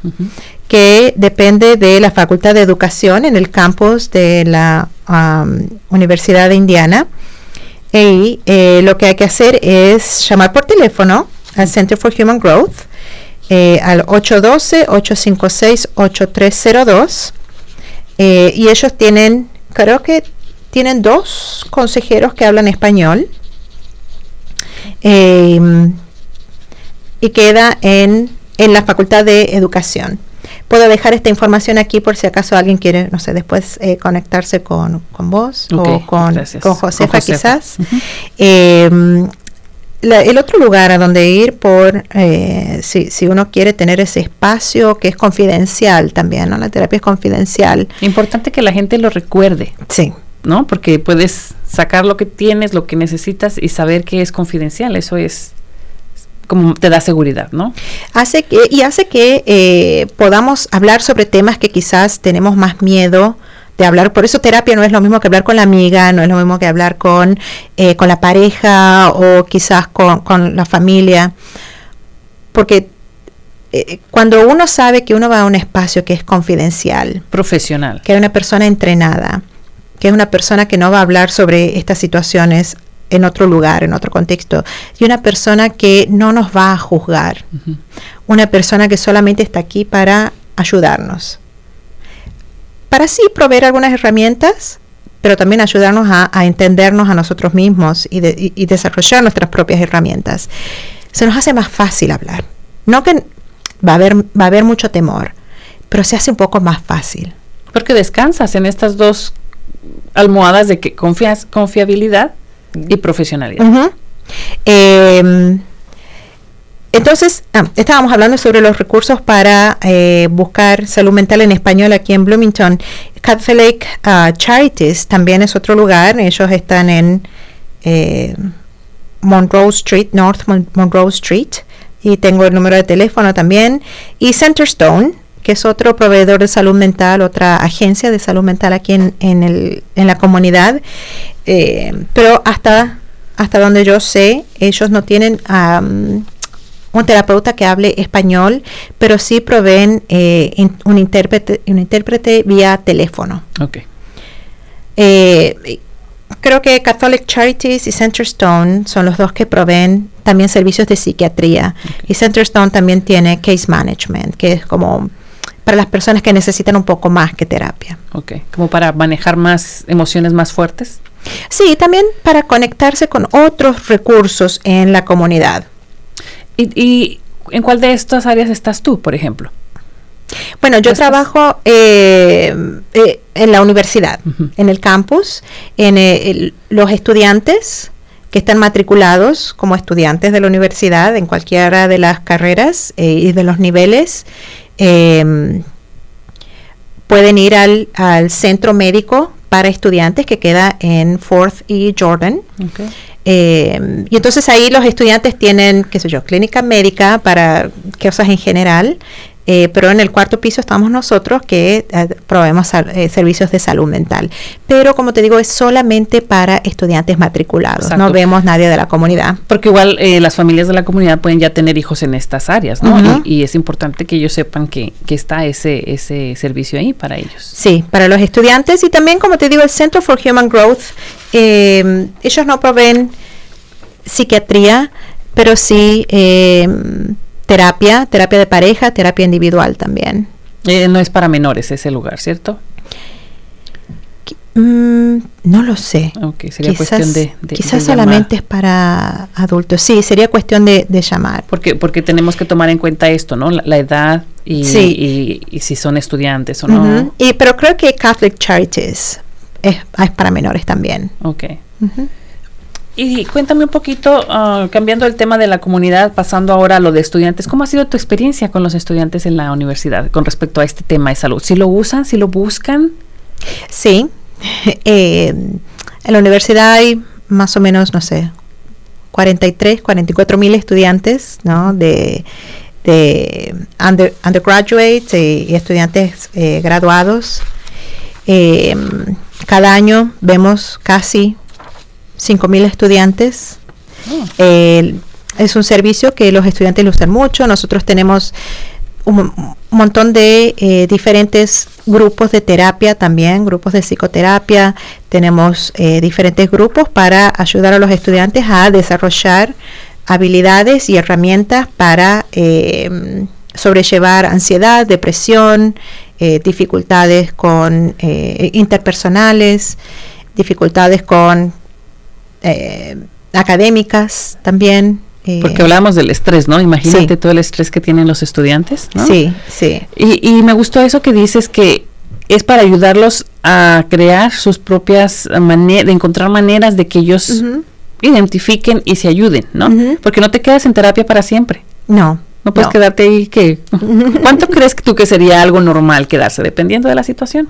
que depende de la Facultad de Educación en el campus de la um, Universidad de Indiana. Y eh, lo que hay que hacer es llamar por teléfono al Center for Human Growth eh, al 812-856-8302. y ellos tienen, creo que tienen dos consejeros que hablan español. Eh, y queda en, en la Facultad de Educación. Puedo dejar esta información aquí por si acaso alguien quiere, no sé, después eh, conectarse con, con vos o con, con, Josefa, quizás. Em, el otro lugar a donde ir por eh, si, si, uno quiere tener ese espacio que es confidencial también, ¿no? La terapia es confidencial. Importante que la gente lo recuerde. Sí. ¿No? Porque puedes sacar lo que tienes, lo que necesitas y saber que es confidencial. Eso es como te da seguridad, ¿no? Hace que, y hace que eh, podamos hablar sobre temas que quizás tenemos más miedo de hablar. Por eso terapia no es lo mismo que hablar con la amiga, no es lo mismo que hablar con, eh, con la pareja o quizás con, la familia. Porque eh, cuando uno sabe que uno va a un espacio que es confidencial, profesional, que hay una persona entrenada, que es una persona que no va a hablar sobre estas situaciones en otro lugar, en otro contexto, y una persona que no nos va a juzgar, una persona que solamente está aquí para ayudarnos, para sí proveer algunas herramientas, pero también ayudarnos a, entendernos a nosotros mismos y, desarrollar nuestras propias herramientas. Se nos hace más fácil hablar. No que va a haber, va a haber mucho temor, pero se hace un poco más fácil. Porque descansas en estas dos almohadas de que confías, confiabilidad y profesionalidad. Em, entonces, ah, estábamos hablando sobre los recursos para eh, buscar salud mental en español aquí en Bloomington. Catholic uh, Charities también es otro lugar. Ellos están en eh, Monroe Street, North Monroe Street. Y tengo el número de teléfono también. Y Centerstone, que es otro proveedor de salud mental, otra agencia de salud mental aquí en, en, el, en la comunidad. Eh, pero hasta, hasta donde yo sé, ellos no tienen un terapeuta que hable español, pero sí proveen eh, un, intérprete, un intérprete vía teléfono. Okay. Eh, creo que Catholic Charities y Centerstone son los dos que proveen también servicios de psiquiatría. Y Centerstone también tiene case management, que es como para las personas que necesitan un poco más que terapia. Ok, como para manejar más emociones más fuertes. Sí, también para conectarse con otros recursos en la comunidad. ¿Y, en cuál de estas áreas estás tú, por ejemplo? Bueno, yo trabajo eh, eh, en la universidad, en el campus, en eh, los estudiantes que están matriculados como estudiantes de la universidad en cualquiera de las carreras y de los niveles Em, pueden ir al, al, centro médico para estudiantes que queda en Fourth y Jordan. Em, y entonces ahí los estudiantes tienen, qué sé yo, clínica médica para cosas en general, eh, pero en el cuarto piso estamos nosotros que eh, proveemos eh, servicios de salud mental. Pero como te digo, es solamente para estudiantes matriculados, no vemos nadie de la comunidad. Porque igual las familias de la comunidad pueden ya tener hijos en estas áreas, ¿no? y, es importante que ellos sepan que, que, está ese, ese servicio ahí para ellos. Sí, para los estudiantes y también, como te digo, el Center for Human Growth, ellos no proveen psiquiatría, pero sí terapia, terapia de pareja, terapia individual también. Eh, no es para menores ese lugar, ¿cierto? Mm, no lo sé. sería quizás, cuestión de, quizás solamente es para adultos. Sí, sería cuestión de, llamar. Porque porque tenemos que tomar en cuenta esto, ¿no? La, edad y, y, si son estudiantes o no. y, pero creo que Catholic Charities es, es para menores también. Ok. Y cuéntame un poquito, ah, cambiando el tema de la comunidad, pasando ahora a lo de estudiantes, ¿cómo ha sido tu experiencia con los estudiantes en la universidad con respecto a este tema de salud? ¿Si lo usan, si lo buscan? Sí, eh, en la universidad hay más o menos, no sé, 43, 44 mil estudiantes, ¿no? De, de undergraduates y estudiantes eh, graduados. Em, cada año vemos casi 5 mil estudiantes. Oh. es un servicio que los estudiantes lo usan mucho. Nosotros tenemos un, montón de eh, diferentes grupos de terapia también, grupos de psicoterapia. Tenemos eh, diferentes grupos para ayudar a los estudiantes a desarrollar habilidades y herramientas para eh, sobrellevar ansiedad, depresión, dificultades con interpersonales, dificultades con académicas también. Eh, Porque hablamos del estrés, ¿no? Imagínate todo el estrés que tienen los estudiantes, ¿no? Sí, sí. Y, y me gustó eso que dices que es para ayudarlos a crear sus propias maneras, de encontrar maneras de que ellos identifiquen y se ayuden, ¿no? Porque no te quedas en terapia para siempre. No. No puedes quedarte ahí que... ¿Cuánto crees tú que sería algo normal quedarse, dependiendo de la situación?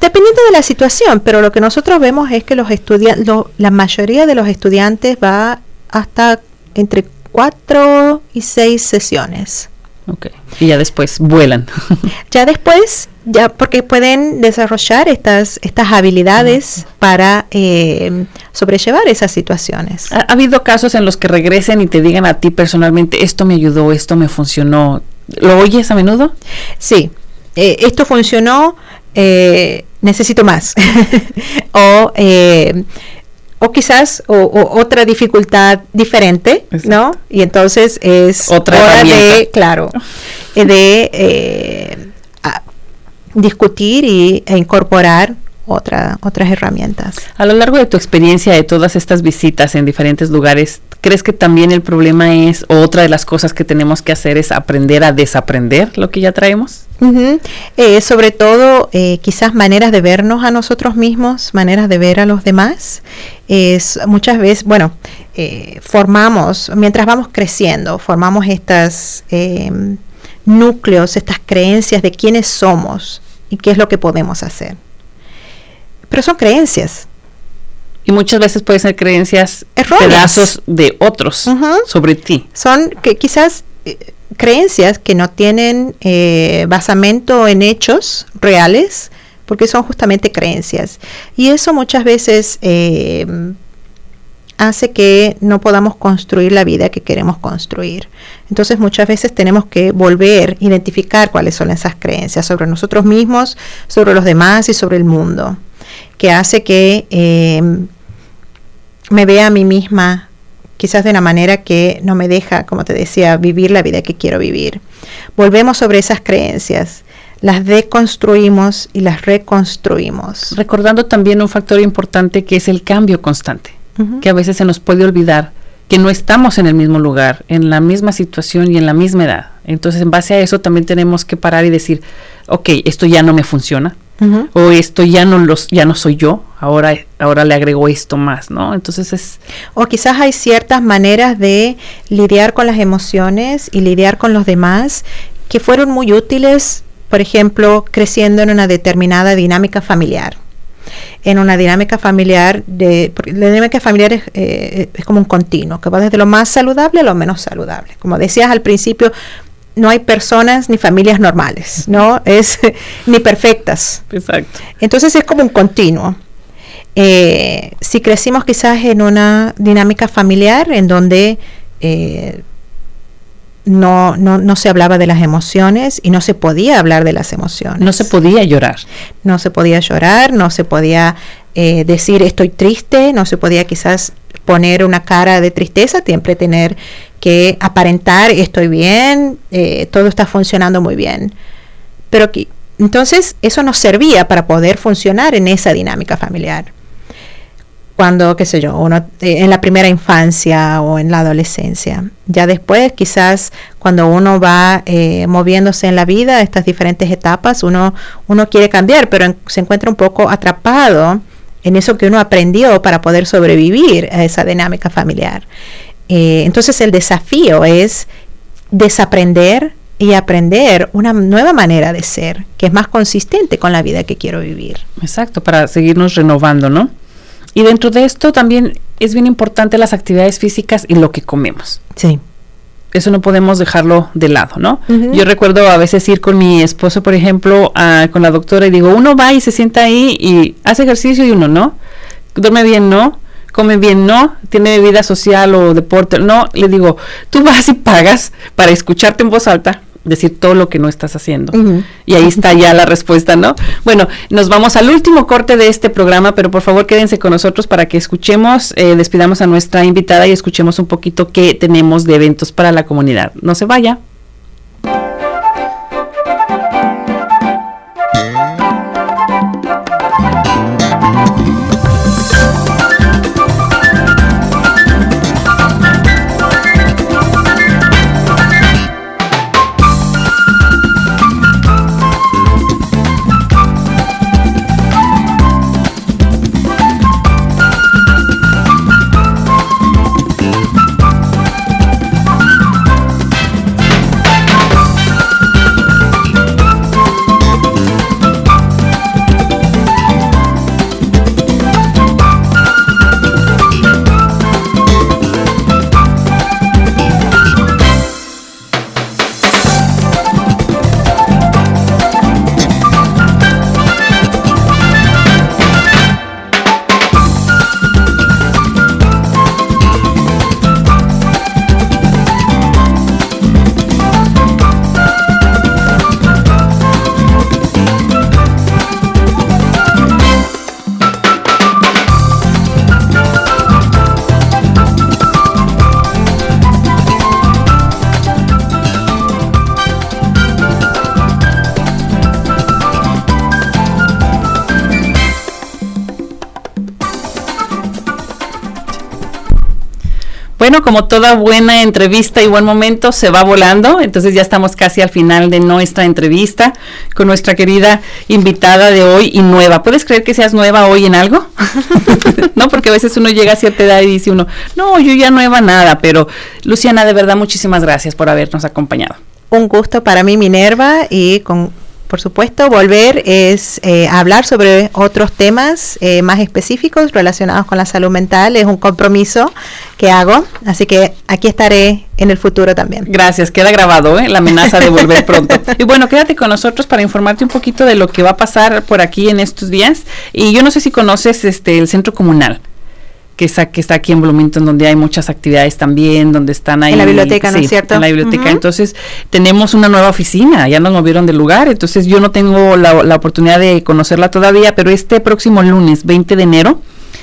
Dependiendo de la situación, pero lo que nosotros vemos es que los estudiantes, la mayoría de los estudiantes va hasta entre cuatro y seis sesiones. Ok. Y ya después vuelan. ya después, ya porque pueden desarrollar estas, estas habilidades para eh, sobrellevar esas situaciones. ¿Ha, habido casos en los que regresen y te digan a ti personalmente, esto me ayudó, esto me funcionó? ¿Lo oyes a menudo? Sí. Eh, esto funcionó, eh, necesito más. o o quizás o, otra dificultad diferente, ¿no? Y entonces es otra hora de, claro, de eh, discutir y, e incorporar otra, otras herramientas. A lo largo de tu experiencia de todas estas visitas en diferentes lugares, ¿crees que también el problema es, otra de las cosas que tenemos que hacer es aprender a desaprender lo que ya traemos? Eh, sobre todo, eh, quizás maneras de vernos a nosotros mismos, maneras de ver a los demás. Es muchas veces, bueno, eh, formamos, mientras vamos creciendo, formamos estos em, núcleos, estas creencias de quiénes somos y qué es lo que podemos hacer. Pero son creencias. Y muchas veces pueden ser creencias, pedazos de otros sobre ti. Son que quizás creencias que no tienen eh, basamento en hechos reales, porque son justamente creencias. Y eso muchas veces eh, hace que no podamos construir la vida que queremos construir. Entonces muchas veces tenemos que volver, identificar cuáles son esas creencias sobre nosotros mismos, sobre los demás y sobre el mundo, que hace que eh, me vea a mí misma quizás de una manera que no me deja, como te decía, vivir la vida que quiero vivir. Volvemos sobre esas creencias, las deconstruimos y las reconstruimos. Recordando también un factor importante que es el cambio constante, que a veces se nos puede olvidar que no estamos en el mismo lugar, en la misma situación y en la misma edad. Entonces, en base a eso también tenemos que parar y decir, ok, esto ya no me funciona, o esto ya no los ya no soy yo ahora ahora le agrego esto más no entonces es o quizás hay ciertas maneras de lidiar con las emociones y lidiar con los demás que fueron muy útiles por ejemplo creciendo en una determinada dinámica familiar. En una dinámica familiar de la dinámica familiar es, eh, es como un continuo que va desde lo más saludable a lo menos saludable. Como decías al principio no hay personas ni familias normales, ¿no? Es ni perfectas. Exacto. Entonces es como un continuo. Eh, si crecimos quizás en una dinámica familiar en donde eh, no, no, no, se hablaba de las emociones y no se podía hablar de las emociones. No se podía llorar. No se podía llorar, no se podía eh, decir estoy triste, no se podía quizás poner una cara de tristeza, siempre tener que aparentar estoy bien, eh, todo está funcionando muy bien. Pero entonces eso nos servía para poder funcionar en esa dinámica familiar. Cuando, qué sé yo, uno, eh, en la primera infancia o en la adolescencia. Ya después, quizás cuando uno va eh, moviéndose en la vida, estas diferentes etapas, uno, uno quiere cambiar, pero se encuentra un poco atrapado en eso que uno aprendió para poder sobrevivir a esa dinámica familiar. Eh, entonces el desafío es desaprender y aprender una nueva manera de ser, que es más consistente con la vida que quiero vivir. Exacto, para seguirnos renovando, ¿no? Y dentro de esto también es bien importante las actividades físicas y lo que comemos. Sí. Eso no podemos dejarlo de lado, ¿no? Yo recuerdo a veces ir con mi esposo, por ejemplo, con la doctora y digo, uno va y se sienta ahí y hace ejercicio y uno no. Duerme bien, no come bien, no, tiene vida social o deporte, no, le digo, tú vas y pagas para escucharte en voz alta, decir todo lo que no estás haciendo. Y ahí está ya la respuesta, ¿no? Bueno, nos vamos al último corte de este programa, pero por favor quédense con nosotros para que escuchemos, eh, despidamos a nuestra invitada y escuchemos un poquito qué tenemos de eventos para la comunidad. No se vaya. Como toda buena entrevista y buen momento, se va volando. Entonces ya estamos casi al final de nuestra entrevista con nuestra querida invitada de hoy y nueva. ¿Puedes creer que seas nueva hoy en algo? no, porque a veces uno llega a cierta edad y dice uno, no, yo ya nueva nada. Pero Luciana, de verdad, muchísimas gracias por habernos acompañado. Un gusto para mí, Minerva, y con por supuesto, volver es eh, hablar sobre otros temas eh, más específicos relacionados con la salud mental. Es un compromiso que hago, así que aquí estaré en el futuro también. Gracias, queda grabado ¿eh? la amenaza de volver pronto. Y bueno, quédate con nosotros para informarte un poquito de lo que va a pasar por aquí en estos días. Y yo no sé si conoces este el centro comunal que está, que está aquí en Bloomington, donde hay muchas actividades también, donde están ahí. En la biblioteca, ¿no es cierto? En la biblioteca. Entonces, tenemos una nueva oficina, ya nos movieron del lugar, entonces yo no tengo la, la, oportunidad de conocerla todavía, pero este próximo lunes, 20 de enero,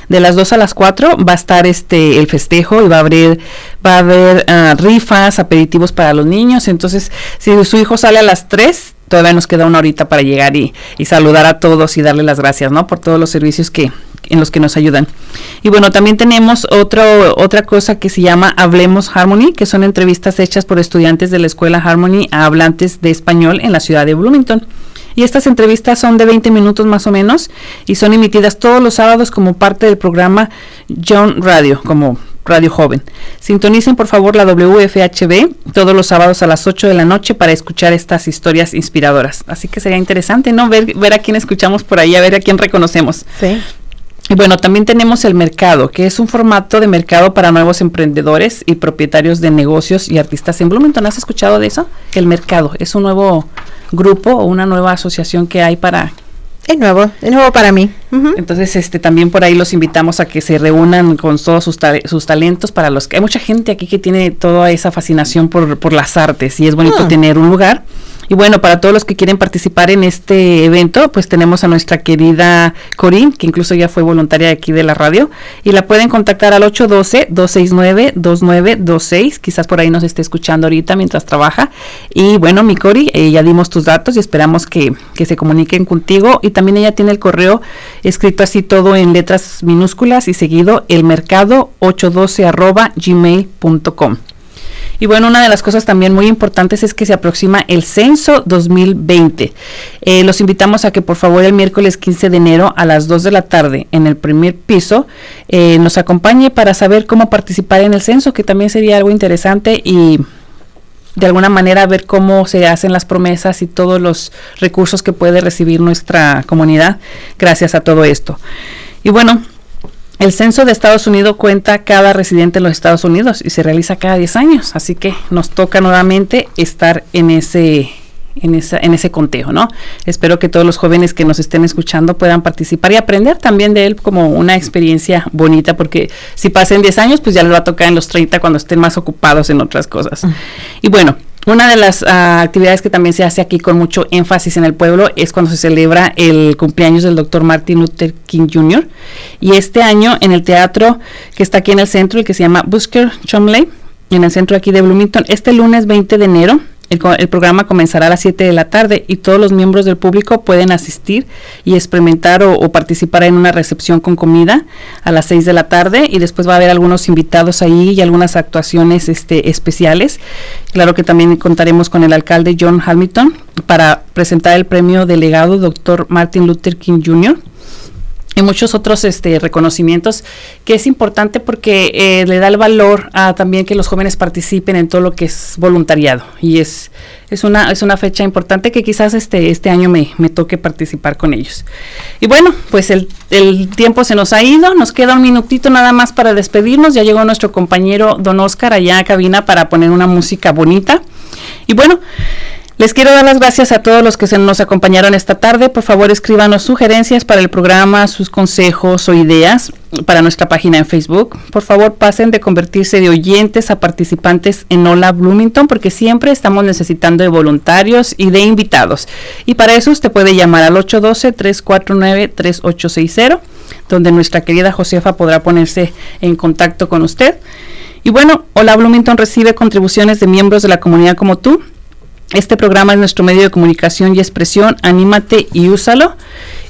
de las 2 a las 4 va a estar este el festejo y va a haber va a haber uh, rifas, aperitivos para los niños, entonces si su hijo sale a las 3 todavía nos queda una horita para llegar y, y, saludar a todos y darle las gracias, ¿no? Por todos los servicios que, en los que nos ayudan. Y bueno, también tenemos otro, otra cosa que se llama Hablemos Harmony, que son entrevistas hechas por estudiantes de la escuela Harmony a hablantes de español en la ciudad de Bloomington. Y estas entrevistas son de 20 minutos más o menos y son emitidas todos los sábados como parte del programa John Radio, como Radio Joven. Sintonicen por favor la WFHB todos los sábados a las 8 de la noche para escuchar estas historias inspiradoras. Así que sería interesante, ¿no? Ver, ver a quién escuchamos por ahí, a ver a quién reconocemos. Sí. Y bueno, también tenemos el mercado, que es un formato de mercado para nuevos emprendedores y propietarios de negocios y artistas en Bloomington. ¿Has escuchado de eso? El mercado es un nuevo grupo o una nueva asociación que hay para es nuevo, es nuevo para mí. Uh -huh. Entonces, este, también por ahí los invitamos a que se reúnan con todos sus, ta sus, talentos para los que hay mucha gente aquí que tiene toda esa fascinación por, por las artes y es bonito uh -huh. tener un lugar y bueno, para todos los que quieren participar en este evento, pues tenemos a nuestra querida Corín, que incluso ya fue voluntaria aquí de la radio, y la pueden contactar al 812-269-2926, quizás por ahí nos esté escuchando ahorita mientras trabaja. Y bueno, mi Cori, eh, ya dimos tus datos y esperamos que, que se comuniquen contigo. Y también ella tiene el correo escrito así todo en letras minúsculas y seguido elmercado 812 arroba gmail.com. Y bueno, una de las cosas también muy importantes es que se aproxima el censo 2020. Eh, los invitamos a que por favor el miércoles 15 de enero a las 2 de la tarde en el primer piso eh, nos acompañe para saber cómo participar en el censo, que también sería algo interesante y de alguna manera ver cómo se hacen las promesas y todos los recursos que puede recibir nuestra comunidad gracias a todo esto. Y bueno, El censo de Estados Unidos cuenta cada residente en los Estados Unidos y se realiza cada 10 años, así que nos toca nuevamente estar en ese en, esa, en ese conteo, ¿no? Espero que todos los jóvenes que nos estén escuchando puedan participar y aprender también de él como una experiencia bonita, porque si pasen 10 años, pues ya les va a tocar en los 30 cuando estén más ocupados en otras cosas. Y bueno, una de las ah, actividades que también se hace aquí con mucho énfasis en el pueblo es cuando se celebra el cumpleaños del doctor Martin Luther King Jr. Y este año en el teatro que está aquí en el centro y que se llama Busker Chumley, en el centro aquí de Bloomington, este lunes 20 de enero el, programa comenzará a las 7 de la tarde y todos los miembros del público pueden asistir y experimentar o, participar en una recepción con comida a las 6 de la tarde y después va a haber algunos invitados ahí y algunas actuaciones este, especiales. Claro que también contaremos con el alcalde John Hamilton para presentar el premio delegado Dr. Martin Luther King Jr muchos otros este, reconocimientos que es importante porque eh, le da el valor a también que los jóvenes participen en todo lo que es voluntariado. Y es es una es una fecha importante que quizás este este año me, me toque participar con ellos. Y bueno pues el, el, tiempo se nos ha ido nos queda un minutito nada más para despedirnos. Ya llegó nuestro compañero don Oscar allá a cabina para poner una música bonita. Y bueno les quiero dar las gracias a todos los que se nos acompañaron esta tarde. Por favor, escríbanos sugerencias para el programa, sus consejos o ideas para nuestra página en Facebook. Por favor, pasen de convertirse de oyentes a participantes en Hola Bloomington porque siempre estamos necesitando de voluntarios y de invitados. Y para eso usted puede llamar al 812-349-3860, donde nuestra querida Josefa podrá ponerse en contacto con usted. Y bueno, Hola Bloomington recibe contribuciones de miembros de la comunidad como tú este programa es nuestro medio de comunicación y expresión. Anímate y úsalo.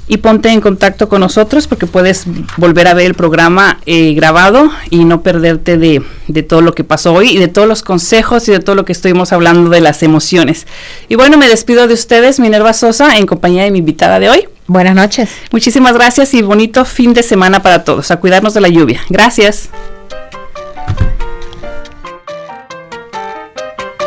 Y ponte en contacto con nosotros porque puedes volver a ver el programa eh, grabado y no perderte de, de, todo lo que pasó hoy y de todos los consejos y de todo lo que estuvimos hablando de las emociones. Y bueno, me despido de ustedes, Minerva Sosa, en compañía de mi invitada de hoy. Buenas noches. Muchísimas gracias y bonito fin de semana para todos. A cuidarnos de la lluvia. Gracias.